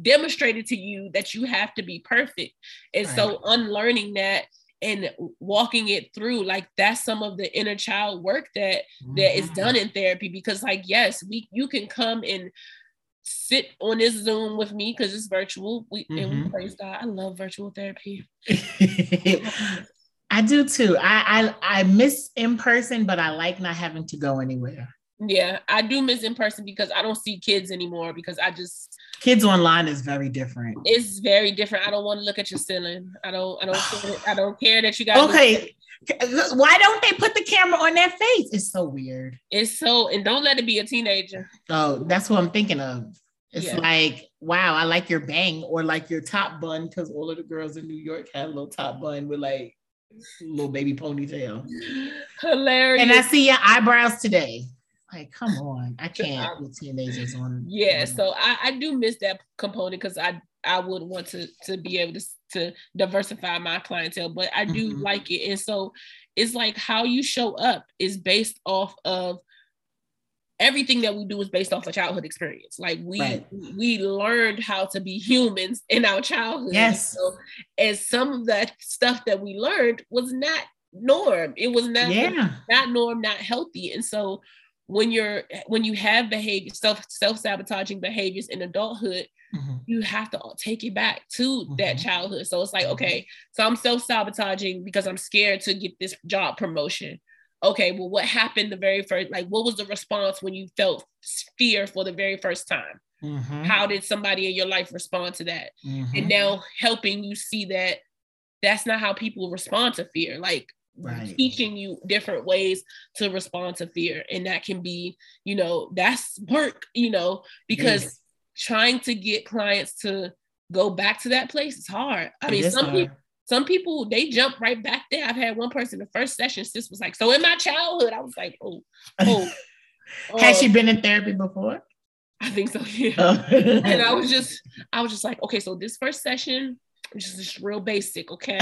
demonstrated to you that you have to be perfect and right. so unlearning that and walking it through like that's some of the inner child work that mm-hmm. that is mm-hmm. done in therapy because like yes we you can come and sit on this zoom with me because it's virtual we mm-hmm. and we mm-hmm. praise god i love virtual therapy <laughs> I do too. I, I I miss in person, but I like not having to go anywhere. Yeah, I do miss in person because I don't see kids anymore because I just kids online is very different. It's very different. I don't want to look at your ceiling. I don't I don't <sighs> care, I don't care that you got Okay. Why don't they put the camera on their face? It's so weird. It's so and don't let it be a teenager. Oh, that's what I'm thinking of. It's yeah. like, wow, I like your bang or like your top bun because all of the girls in New York have a little top bun with like little baby ponytail. <gasps> Hilarious. And I see your eyebrows today. Like, come on, I can't <laughs> with teenagers on. Yeah, on. so I, I do miss that component because I I would want to to be able to to diversify my clientele, but I do mm-hmm. like it, and so it's like how you show up is based off of everything that we do is based off of childhood experience. Like we right. we learned how to be humans in our childhood. Yes. So, and some of that stuff that we learned was not norm. It was not yeah. not norm, not healthy. And so when you're when you have behavior self self-sabotaging behaviors in adulthood, mm-hmm. you have to take it back to mm-hmm. that childhood. So it's like, mm-hmm. okay, so I'm self-sabotaging because I'm scared to get this job promotion okay, well, what happened the very first, like, what was the response when you felt fear for the very first time? Mm-hmm. How did somebody in your life respond to that? Mm-hmm. And now helping you see that that's not how people respond to fear. Like, Right. teaching you different ways to respond to fear and that can be you know that's work you know because yes. trying to get clients to go back to that place is hard i mean some people some people they jump right back there. I've had one person the first session, sis was like, "So in my childhood, I was like, oh, oh." <laughs> Has she um, been in therapy before? I think so. Yeah. <laughs> and I was <laughs> just, I was just like, okay, so this first session, just just real basic, okay.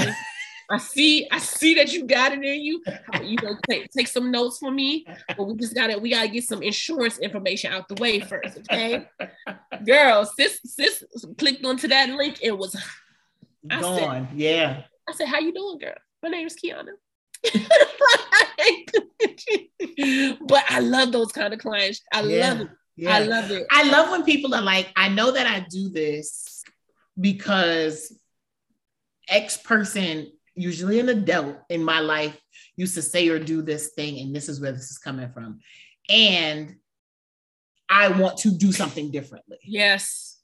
I see, I see that you got it in you. You know, take, take some notes for me, but we just gotta, we gotta get some insurance information out the way first, okay? Girl, sis, sis clicked onto that link. It was I gone. Said, yeah. I said, "How you doing, girl? My name is Kiana." <laughs> but I love those kind of clients. I yeah. love it. Yeah. I love it. I love when people are like, I know that I do this because X person, usually an adult in my life, used to say or do this thing, and this is where this is coming from. And I want to do something differently. Yes.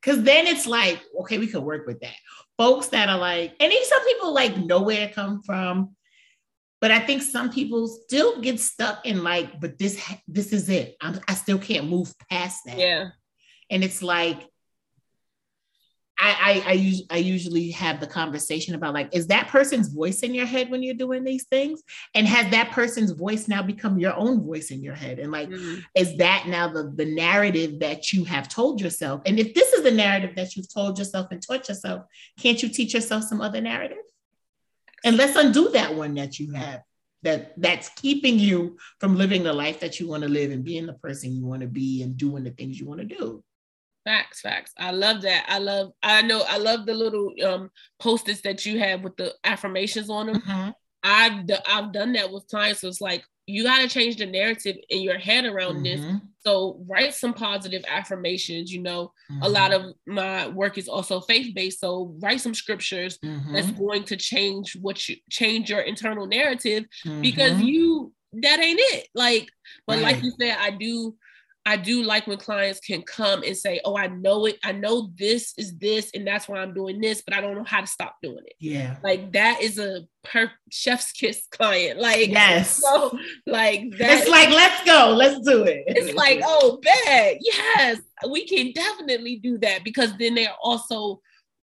Because then it's like, okay, we could work with that. Folks that are like, and even some people like know where to come from. But I think some people still get stuck in like, but this this is it. I'm, I still can't move past that. Yeah. And it's like, I, I, I, I usually have the conversation about like, is that person's voice in your head when you're doing these things? And has that person's voice now become your own voice in your head? And like, mm-hmm. is that now the, the narrative that you have told yourself? And if this is the narrative that you've told yourself and taught yourself, can't you teach yourself some other narrative? And let's undo that one that you have that that's keeping you from living the life that you want to live and being the person you want to be and doing the things you want to do. Facts, facts. I love that. I love. I know. I love the little um post-its that you have with the affirmations on them. Mm-hmm. I've I've done that with clients. So it's like you got to change the narrative in your head around mm-hmm. this. So write some positive affirmations. You know, mm-hmm. a lot of my work is also faith based. So write some scriptures mm-hmm. that's going to change what you change your internal narrative because mm-hmm. you that ain't it. Like, but right. like you said, I do I do like when clients can come and say, "Oh, I know it. I know this is this, and that's why I'm doing this, but I don't know how to stop doing it." Yeah, like that is a per chef's kiss client. Like yes, <laughs> so like that. It's like let's go, let's do it. It's like oh, bet yes, we can definitely do that because then they're also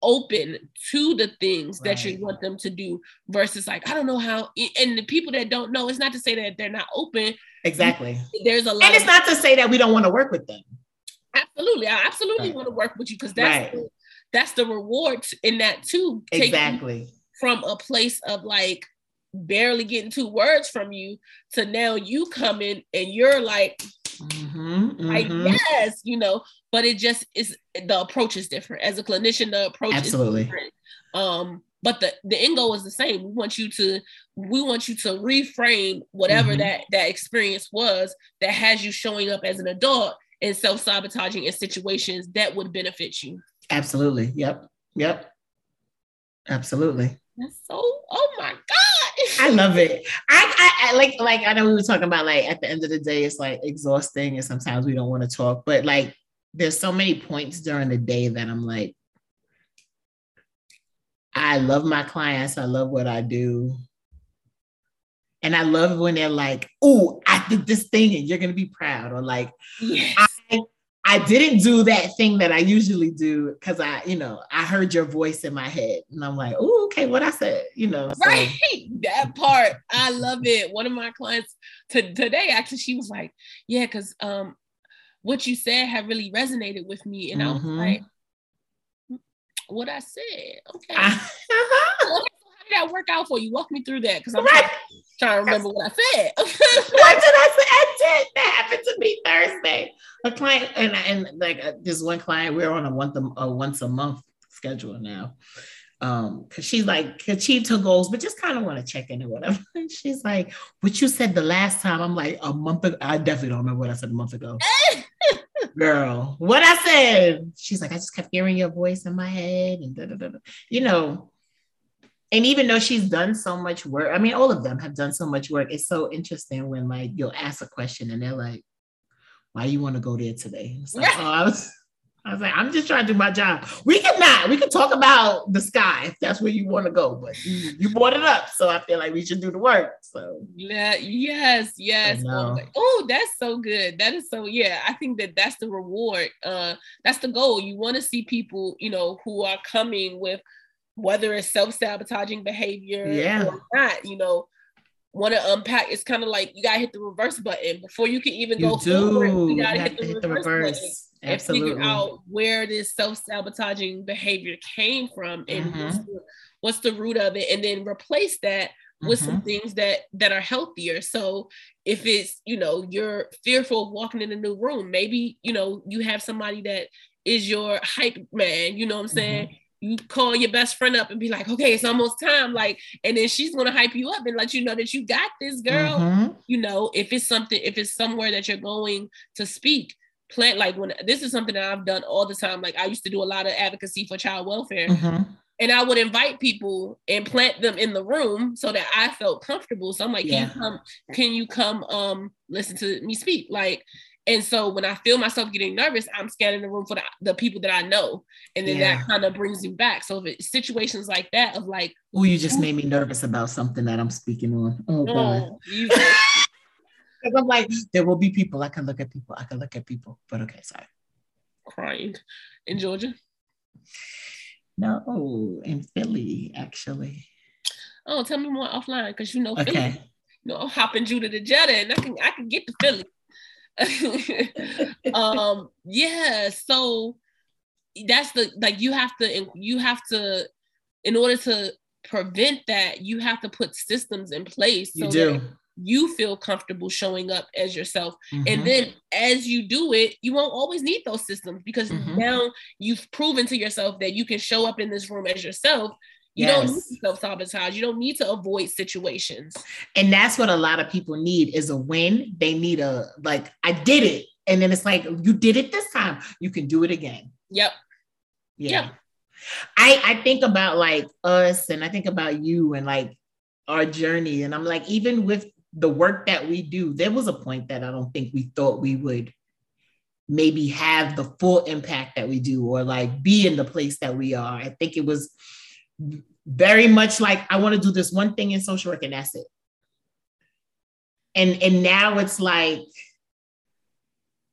open to the things right. that you want them to do versus like I don't know how. And the people that don't know, it's not to say that they're not open Exactly. There's a lot. And it's not to say that we don't want to work with them. Absolutely. I absolutely right. want to work with you because that's right. the, that's the reward in that too. Exactly. From a place of like barely getting two words from you to now you come in and you're like, mm-hmm, mm-hmm. like yes, you know, but it just is the approach is different. As a clinician, the approach absolutely. is different. Um, but the the end goal is the same. We want you to we want you to reframe whatever mm-hmm. that that experience was that has you showing up as an adult and self-sabotaging in situations that would benefit you. Absolutely. Yep. Yep. Absolutely. That's so oh my god. <laughs> I love it. I, I, I like like i know we were talking about like at the end of the day it's like exhausting and sometimes we don't want to talk but like there's so many points during the day that i'm like I love my clients. I love what I do. And I love when they're like, oh, I did this thing and you're going to be proud. Or like, yes. I, I didn't do that thing that I usually do because I, you know, I heard your voice in my head. And I'm like, oh, okay, what I said, you know. So. Right. That part. I love it. One of my clients to, today, actually, she was like, yeah, because um, what you said had really resonated with me. And mm-hmm. I was mm-hmm. like, what I said. Okay. how did that work out for you? Walk me through that because I'm right. trying, to remember what I said. <laughs> what did I say? I did. That happened to me Thursday. A client and and like uh, this one client, we're on a once a, a once a month schedule now. Um, because she's like achieved her goals, but just kind of want to check in or whatever. And <laughs> she's like, "What you said the last time?" I'm like, "A month ago." I definitely don't remember what I said a month ago. <laughs> girl, what I said. She's like, I just kept hearing your voice in my head, and da, da, da, you know. And even though she's done so much work, I mean, all of them have done so much work. It's so interesting when like you'll ask a question and they're like, "Why you want to go there today?" It's like, <laughs> oh, I was I was like, I'm just trying to do my job. We can not. We can talk about the sky if that's where you want to go, but you, you brought it up, so I feel like we should do the work. So yeah, yes, yes. Oh, oh, that's so good. That is so. Yeah, I think that that's the reward. Uh, that's the goal. You want to see people, you know, who are coming with whether it's self sabotaging behavior yeah. or not. You know, want to unpack, it's kind of like you gotta hit the reverse button before you can even you go do. forward. You gotta you hit, the, hit reverse the reverse, and figure out where this self-sabotaging behavior came from and mm-hmm. what's, the, what's, the, root of it, and then replace that with mm-hmm. some things that that are healthier. So if it's you know you're fearful of walking in a new room, maybe you know you have somebody that is your hype man. You know what I'm saying? Mm-hmm call your best friend up and be like, okay, it's almost time. Like, and then she's gonna hype you up and let you know that you got this girl. Mm-hmm. You know, if it's something, if it's somewhere that you're going to speak, plant like when this is something that I've done all the time. Like I used to do a lot of advocacy for child welfare. Mm-hmm. And I would invite people and plant them in the room so that I felt comfortable. So I'm like, yeah. can you come, can you come um listen to me speak? Like, and so when I feel myself getting nervous, I'm scanning the room for the, the people that I know. And then yeah. that kind of brings me back. So if it's situations like that of like, oh, you just made me nervous about something that I'm speaking on. Oh, oh God. Because <laughs> I'm like, there will be people. I can look at people. I can look at people. But okay, sorry. Crying in Georgia? No, in Philly, actually. Oh, tell me more offline because you know Philly. Okay. You know, I'm hopping Judah to Jeddah and I can I can get to Philly. <laughs> um yeah so that's the like you have to you have to in order to prevent that you have to put systems in place so you do you feel comfortable showing up as yourself mm-hmm. and then as you do it you won't always need those systems because mm-hmm. now you've proven to yourself that you can show up in this room as yourself you yes. don't need to self-sabotage. You don't need to avoid situations. And that's what a lot of people need is a win. They need a like, I did it. And then it's like, you did it this time. You can do it again. Yep. Yeah. Yep. I, I think about like us and I think about you and like our journey. And I'm like, even with the work that we do, there was a point that I don't think we thought we would maybe have the full impact that we do or like be in the place that we are. I think it was very much like I want to do this one thing in social work and that's it. And and now it's like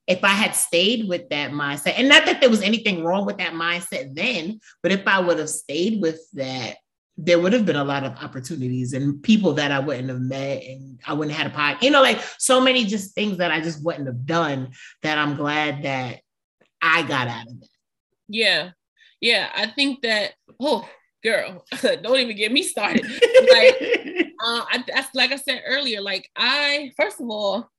if I had stayed with that mindset, and not that there was anything wrong with that mindset then, but if I would have stayed with that, there would have been a lot of opportunities and people that I wouldn't have met, and I wouldn't have had a pod, you know, like so many just things that I just wouldn't have done that I'm glad that I got out of it. Yeah. Yeah. I think that, oh, girl, <laughs> don't even get me started. <laughs> like, uh, I, that's like I said earlier. Like, I first of all,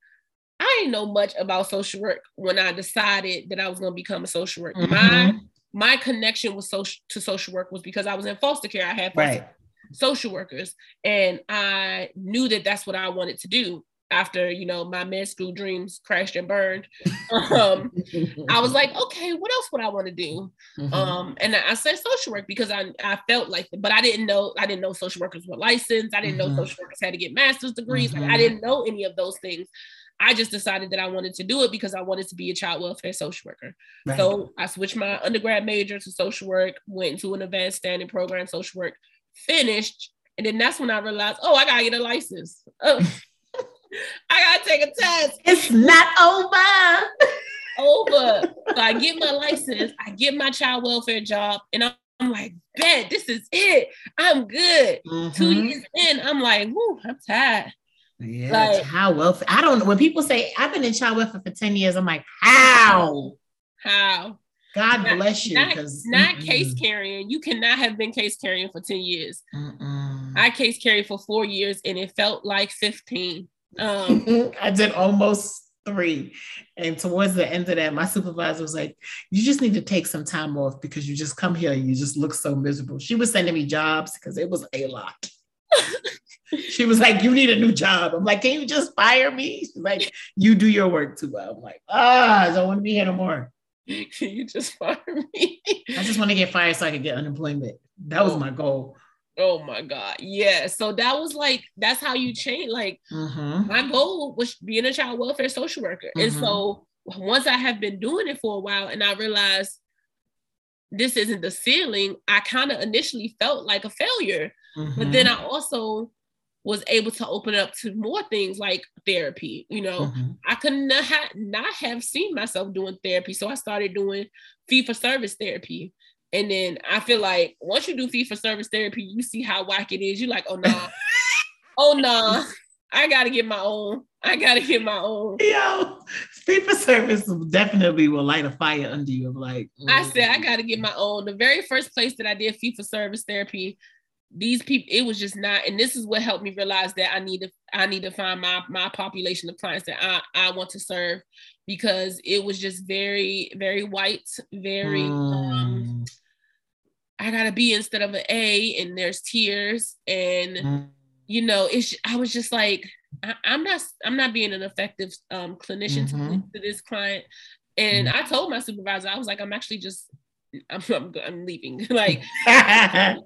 I didn't know much about social work when I decided that I was going to become a social worker. Mm-hmm. My my connection with social to social work was because I was in foster care. I had right. social workers, and I knew that that's what I wanted to do after you know my med school dreams crashed and burned <laughs> um, i was like <laughs> okay what else would i want to do mm-hmm. um, and i said social work because i i felt like but i didn't know i didn't know social workers were licensed i didn't mm-hmm. know social workers had to get master's degrees mm-hmm. like i mm-hmm. didn't know any of those things i just decided that i wanted to do it because i wanted to be a child welfare social worker right. so i switched my undergrad major to social work went to an advanced standing program social work finished and then that's when i realized oh i gotta get a license oh. <laughs> I gotta take a test. It's not over. over. So I get my license, I get my child welfare job, and I'm, I'm like, bet this is it. I'm good. Mm-hmm. Two years in, I'm like, whoo, I'm tired. Yeah, like, child welfare. I don't know. When people say I've been in child welfare for 10 years, I'm like, how? How? God not, bless you. Not, not case carrying. You cannot have been case carrying for 10 years. Mm-mm. I case carried for four years and it felt like 15. Um, <laughs> I did almost three. And towards the end of that, my supervisor was like, You just need to take some time off because you just come here and you just look so miserable. She was sending me jobs because it was a lot. she was like, You need a new job. I'm like, Can you just fire me? She's like, You do your work too well. I'm like, Ah, I don't want to be here no more. Can <laughs> you just fire me? I just want to get fired so I can get unemployment. That was oh. my goal. Oh my God. Yeah. So that was like, that's how you change. Like, mm-hmm. my goal was being a child welfare social worker. Mm-hmm. And so once I have been doing it for a while and I realized this isn't the ceiling, I kind of initially felt like a failure. Mm-hmm. But then I also was able to open up to more things like therapy. You know, mm-hmm. I could not, not have seen myself doing therapy. So I started doing fee for service therapy. And then I feel like once you do fee for service therapy, you see how whack it is. You're like, oh no, nah. <laughs> oh no. Nah. I gotta get my own. I gotta get my own. Yo, fee for service definitely will light a fire under you. Of like, I said, I gotta get my own. The very first place that I did fee for service therapy, these people, it was just not. And this is what helped me realize that I need to, I need to find my my population of clients that I I want to serve, because it was just very very white, very. Mm. um I gotta be instead of an A, and there's tears and. Mm you know, it's I was just like, I, am not I'm not being an effective um, clinician mm-hmm. to, to, this client. And mm-hmm. I told my supervisor, I was like, I'm actually just I'm, I'm, I'm leaving. <laughs> like, <laughs> like,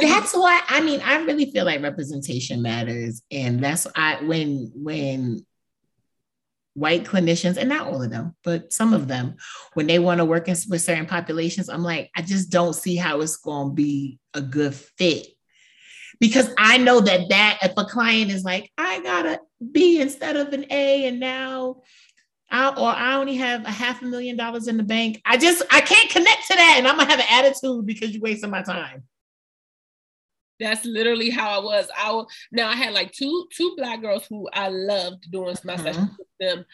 that's why I mean, I really feel like representation matters. And that's I when when white clinicians, and not all of them, but some of them, when they want to work in, with certain populations, I'm like, I just don't see how it's going to be a good fit because I know that that if a client is like, I got a B instead of an A, and now I, or I only have a half a million dollars in the bank, I just I can't connect to that, and I'm gonna have an attitude because you're wasting my time. That's literally how I was. I now I had like two two black girls who I loved doing my mm-hmm. sessions with them,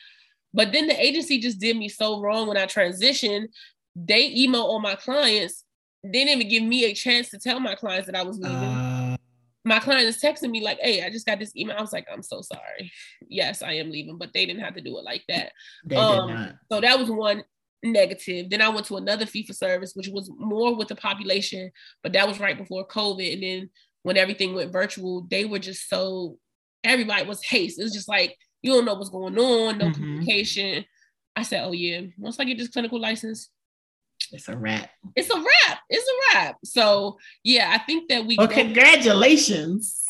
but then the agency just did me so wrong when I transitioned. They email all my clients. They didn't even give me a chance to tell my clients that I was leaving. Uh my client is texting me like, "Hey, I just got this email." I was like, "I'm so sorry. Yes, I am leaving," but they didn't have to do it like that. They um, did not. So that was one negative. Then I went to another fee for service, which was more with the population, but that was right before COVID. And then when everything went virtual, they were just so everybody was haste. It was just like you don't know what's going on, no mm-hmm. communication. I said, "Oh yeah, once I get this clinical license, it's a wrap. It's a wrap. It's a wrap. So yeah, I think that we. Well, go- congratulations.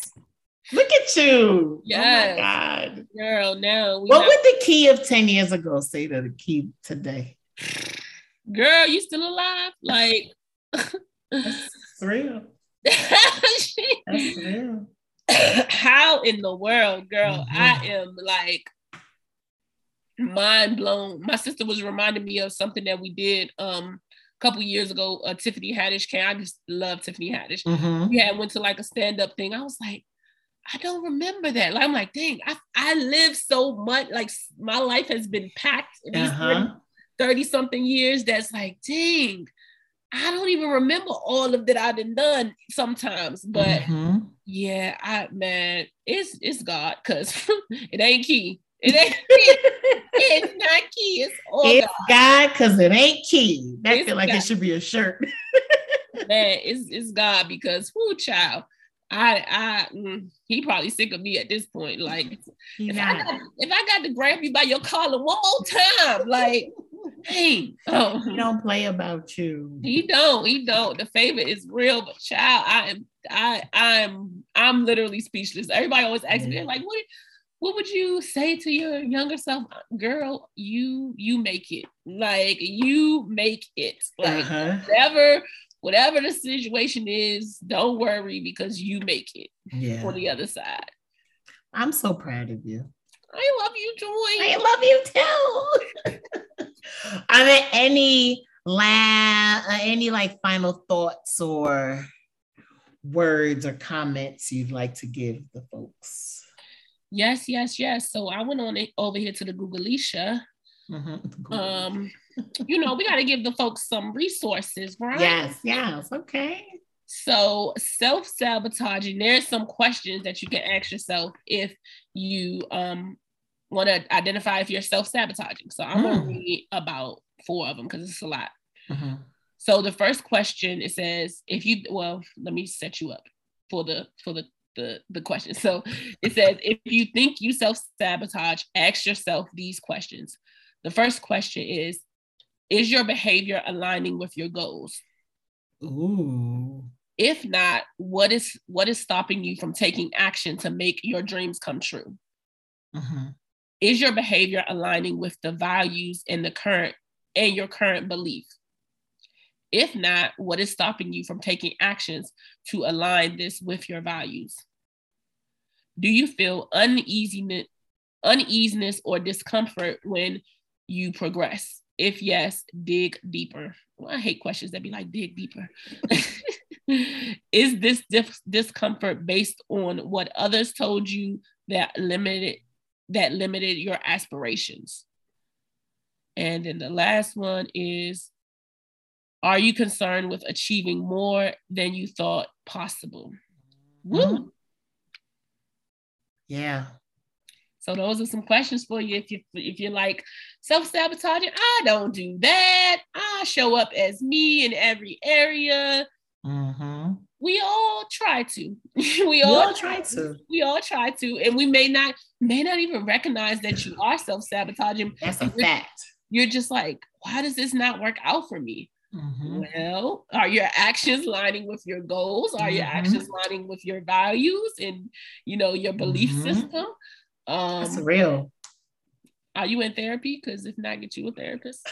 Look at you. Yes. Oh my God. Girl, no. What not- would the Kee of 10 years ago say to the Kee today? Girl, you still alive? Like That's real. <laughs> That's real. How in the world, girl? Mm-hmm. I am like mind blown. My sister was reminding me of something that we did um couple years ago, uh, Tiffany Haddish came. I just love Tiffany Haddish. Mm-hmm. We had went to like a stand up thing. I was like, I don't remember that. Like, I'm like, dang, I, I live so much. Like my life has been packed uh-huh. 30 something years. That's like, dang, I don't even remember all of that I have done sometimes. But mm-hmm. yeah, I man, it's it's God because <laughs> it ain't Kee. It ain't Kee. it's <laughs> not Kee. It's all it's God because it ain't Kee. That it's feel like God. it should be a shirt. <laughs> Man, it's it's God because who child. I I mm, he probably sick of me at this point. Like if I, got, if I got to grab you by your collar one more time, like hey, oh he don't play about you. He don't, he don't. The favor is real, but child, I am I I'm I'm literally speechless. Everybody always asks me, like, what what would you say to your younger self girl you you make it like you make it like uh-huh. whatever whatever the situation is don't worry because you make it yeah. on the other side i'm so proud of you i love you Joi i love you too <laughs> are there any la- uh, any like final thoughts or words or comments you'd like to give the folks Yes, yes, yes. So I went on it over here to the Googleisha. Mm-hmm. <laughs> Um, you know, we got to give the folks some resources, right? Yes, yes, okay. So self sabotaging. There's some questions that you can ask yourself if you um want to identify if you're self sabotaging. So I'm mm. gonna read about four of them because it's a lot. Mm-hmm. So the first question it says if you well let me set you up for the for the the, the question. So it says, if you think you self sabotage, ask yourself these questions. The first question is Is your behavior aligning with your goals? Ooh. If not, what is what is stopping you from taking action to make your dreams come true? Mm-hmm. Is your behavior aligning with the values and the current and your current belief? If not, what is stopping you from taking actions to align this with your values? Do you feel uneasiness, uneasiness or discomfort when you progress? If yes, dig deeper. Well, I hate questions that be like, dig deeper. <laughs> is this discomfort based on what others told you that limited that limited your aspirations. And then the last one is Are you concerned with achieving more than you thought possible? Mm-hmm. Woo. Yeah. So those are some questions for you. If you if you're like self-sabotaging, I don't do that. I show up as me in every area. Mm-hmm. We all try to. <laughs> we all, all try to. We all try to, and we may not may not even recognize that you are self-sabotaging. That's a fact you're just like, why does this not work out for me? Mm-hmm. Well, are your actions lining with your goals? Are mm-hmm. your actions lining with your values and you know your belief mm-hmm. system? Um, That's real. Are you in therapy? Because if not, get you a therapist.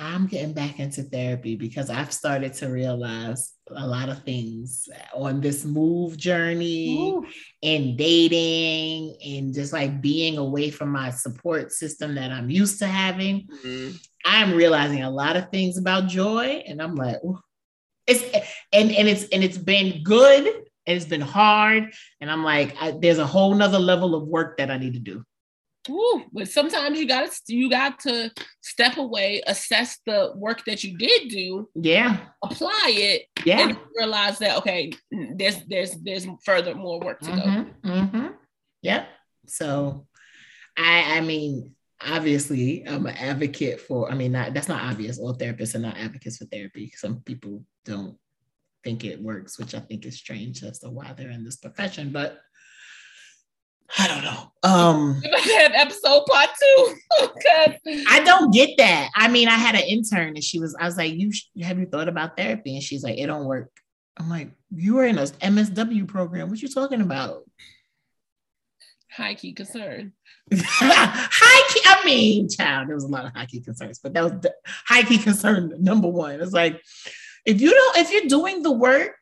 I'm getting back into therapy because I've started to realize a lot of things on this move journey Ooh. and dating and just like being away from my support system that I'm used to having. Mm-hmm. I'm realizing a lot of things about Joi and I'm like, Ooh. it's and and it's and it's been good and it's been hard and I'm like, I, there's a whole nother level of work that I need to do. Ooh, but sometimes you got to you got to step away, assess the work that you did do, yeah, apply it, yeah, and realize that okay, there's there's there's further more work to mm-hmm, go. Mm-hmm. Yep. So, I I mean, obviously, I'm an advocate for. I mean, not that's not obvious. All therapists are not advocates for therapy. Some people don't think it works, which I think is strange as to why they're in this profession, but I don't know. Um <laughs> you might have episode part two. <laughs> I don't get that. I mean, I had an intern and she was, I was like, you have you thought about therapy? And she's like, it don't work. I'm like, you were in a MSW program. What you talking about? High key concern. <laughs> high key, I mean, child, there was a lot of high key concerns, but that was the high key concern number one. It's like, if you don't, if you're doing the work,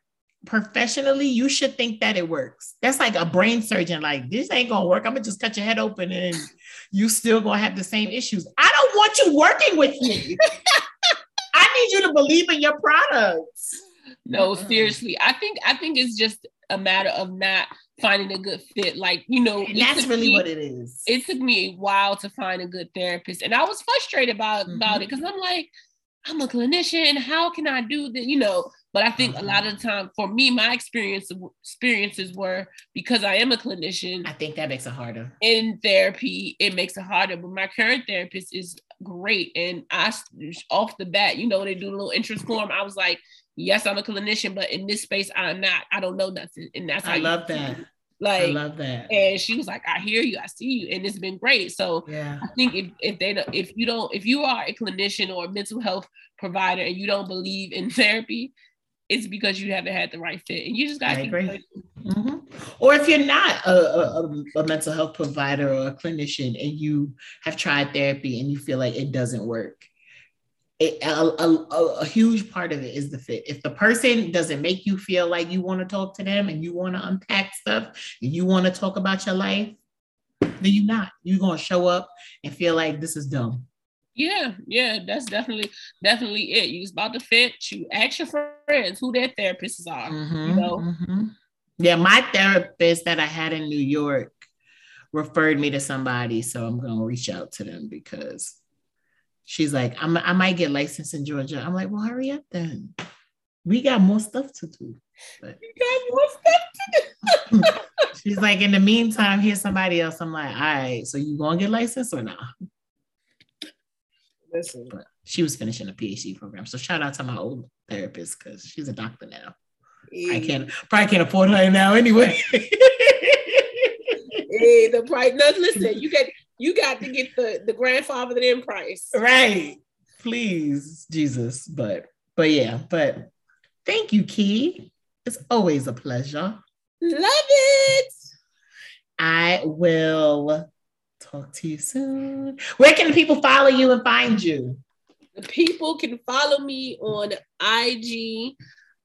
professionally, you should think that it works. That's like a brain surgeon, like, this ain't gonna work. I'm gonna just cut your head open and you still gonna have the same issues. I don't want you working with me. <laughs> I need you to believe in your products. No, seriously. I think I think it's just a matter of not finding a good fit. Like, you know, that's really me, what it is. It took me a while to find a good therapist. And I was frustrated about, mm-hmm. about it because I'm like, I'm a clinician. How can I do that? You know, but I think a mm-hmm. lot of the time, for me, my experience experiences were because I am a clinician. I think that makes it harder. In therapy, it makes it harder. But my current therapist is great, and I off the bat, you know, they do a little interest form. I was like, yes, I'm a clinician, but in this space, I'm not. I don't know nothing, and that's how I love that. Like, I love that. And she was like, I hear you, I see you. And it's been great. So yeah. I think if, if they don't, if you don't, if you are a clinician or a mental health provider and you don't believe in <laughs> therapy, it's because you haven't had the right fit. And you just got to agree. Mm-hmm. Or if you're not a, a, a, mental health provider or a clinician and you have tried therapy and you feel like it doesn't work, it, a, a, a, huge part of it is the fit. If the person doesn't make you feel like you want to talk to them and you want to unpack stuff and you want to talk about your life, then you're not. You're going to show up and feel like this is dumb. Yeah, yeah, that's definitely definitely it. You was about to fit. You ask your friends who their therapists are. Mm-hmm, you know. Mm-hmm. Yeah, my therapist that I had in New York referred me to somebody, so I'm gonna reach out to them because she's like, I'm, I might get licensed in Georgia. I'm like, well, hurry up then. We got more stuff to do. But we got more stuff to do. <laughs> she's like, in the meantime, here's somebody else. I'm like, all right, so you gonna get licensed or not? Listen. But she was finishing a PhD program. So shout out to my old therapist because she's a doctor now. I can't probably can't afford her now anyway. <laughs> hey, the price. No, listen, you get you got to get the the grandfather in price. Right. Please, Jesus. But but yeah, but thank you, Kee. It's always a pleasure. Love it. I will Talk to you soon. Where can people follow you and find you? The people can follow me on IG,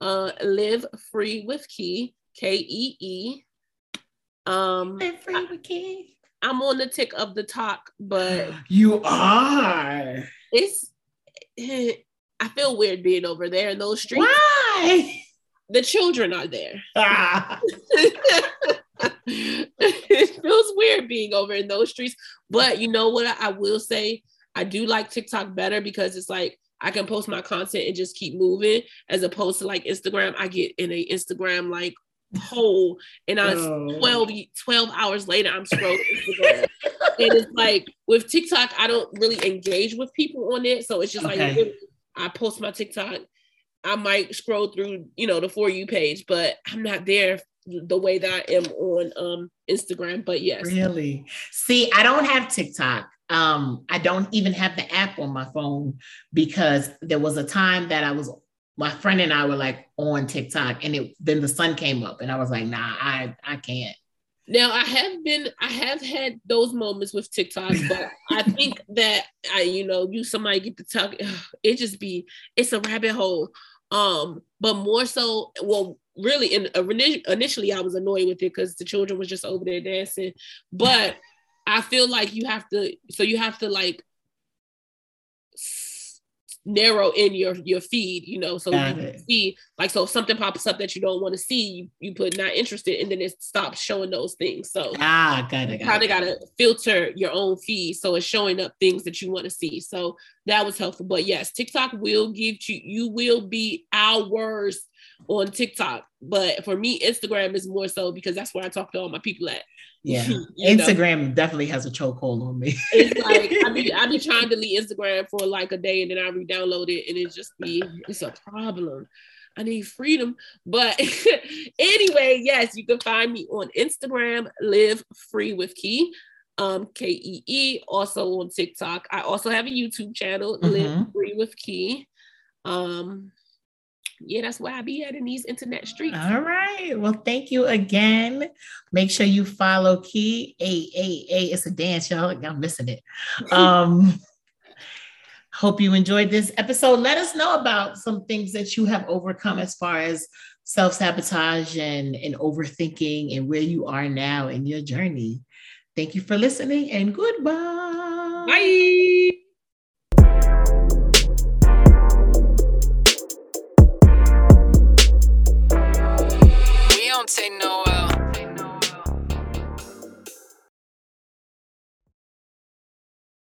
uh, Live Free with Kee, K E E. Um, Live Free with Kee. I'm on the tick of the talk, but <gasps> you are. It's. I feel weird being over there in those streets. Why? The children are there. Ah. <laughs> <laughs> <laughs> it feels weird being over in those streets. But you know what? I will say I do like TikTok better because it's like I can post my content and just keep moving as opposed to like Instagram. I get in a Instagram like hole and I oh. 12, 12 hours later I'm scrolling Instagram. and it's like with TikTok, I don't really engage with people on it. So it's just okay. like I post my TikTok. I might scroll through, you know, the for you page, but I'm not there the way that I am on um Instagram. But yes. Really? See, I don't have TikTok. Um, I don't even have the app on my phone because there was a time that I was my friend and I were like on TikTok and it then the sun came up and I was like, nah, I I can't. Now I have been I have had those moments with TikTok, but I <laughs> think that I, you know, you somebody get to talk, <sighs> it just be it's a rabbit hole. Um, but more so, well, really, in initially I was annoyed with it because the children was just over there dancing, but I feel like you have to, so you have to like narrow in your your feed, you know, so Got you see like so if something pops up that you don't want to see, you, you put not interested, and then it stops showing those things. So ah, got it. Kind of got to filter your own feed so it's showing up things that you want to see. So that was helpful. But yes, TikTok will give you you will be hours on TikTok, but for me, Instagram is more so because that's where I talk to all my people at. <laughs> Yeah, Instagram know? definitely has a chokehold on me. it's like I be I be <laughs> trying to leave Instagram for like a day and then I re-download it and it just be it's a problem. I need freedom. But <laughs> anyway, yes, you can find me on Instagram, live free with Kee, um, K E E. Also on TikTok. I also have a YouTube channel, mm-hmm. Live Free with Kee. Um, yeah, that's where I be at in these internet streets. All right. Well, thank you again. Make sure you follow Kee. A A A. It's a dance, y'all. I'm missing it. <laughs> Um, hope you enjoyed this episode. Let us know about some things that you have overcome as far as self-sabotage and, and overthinking and where you are now in your journey. Thank you for listening and goodbye. Bye. don't say no.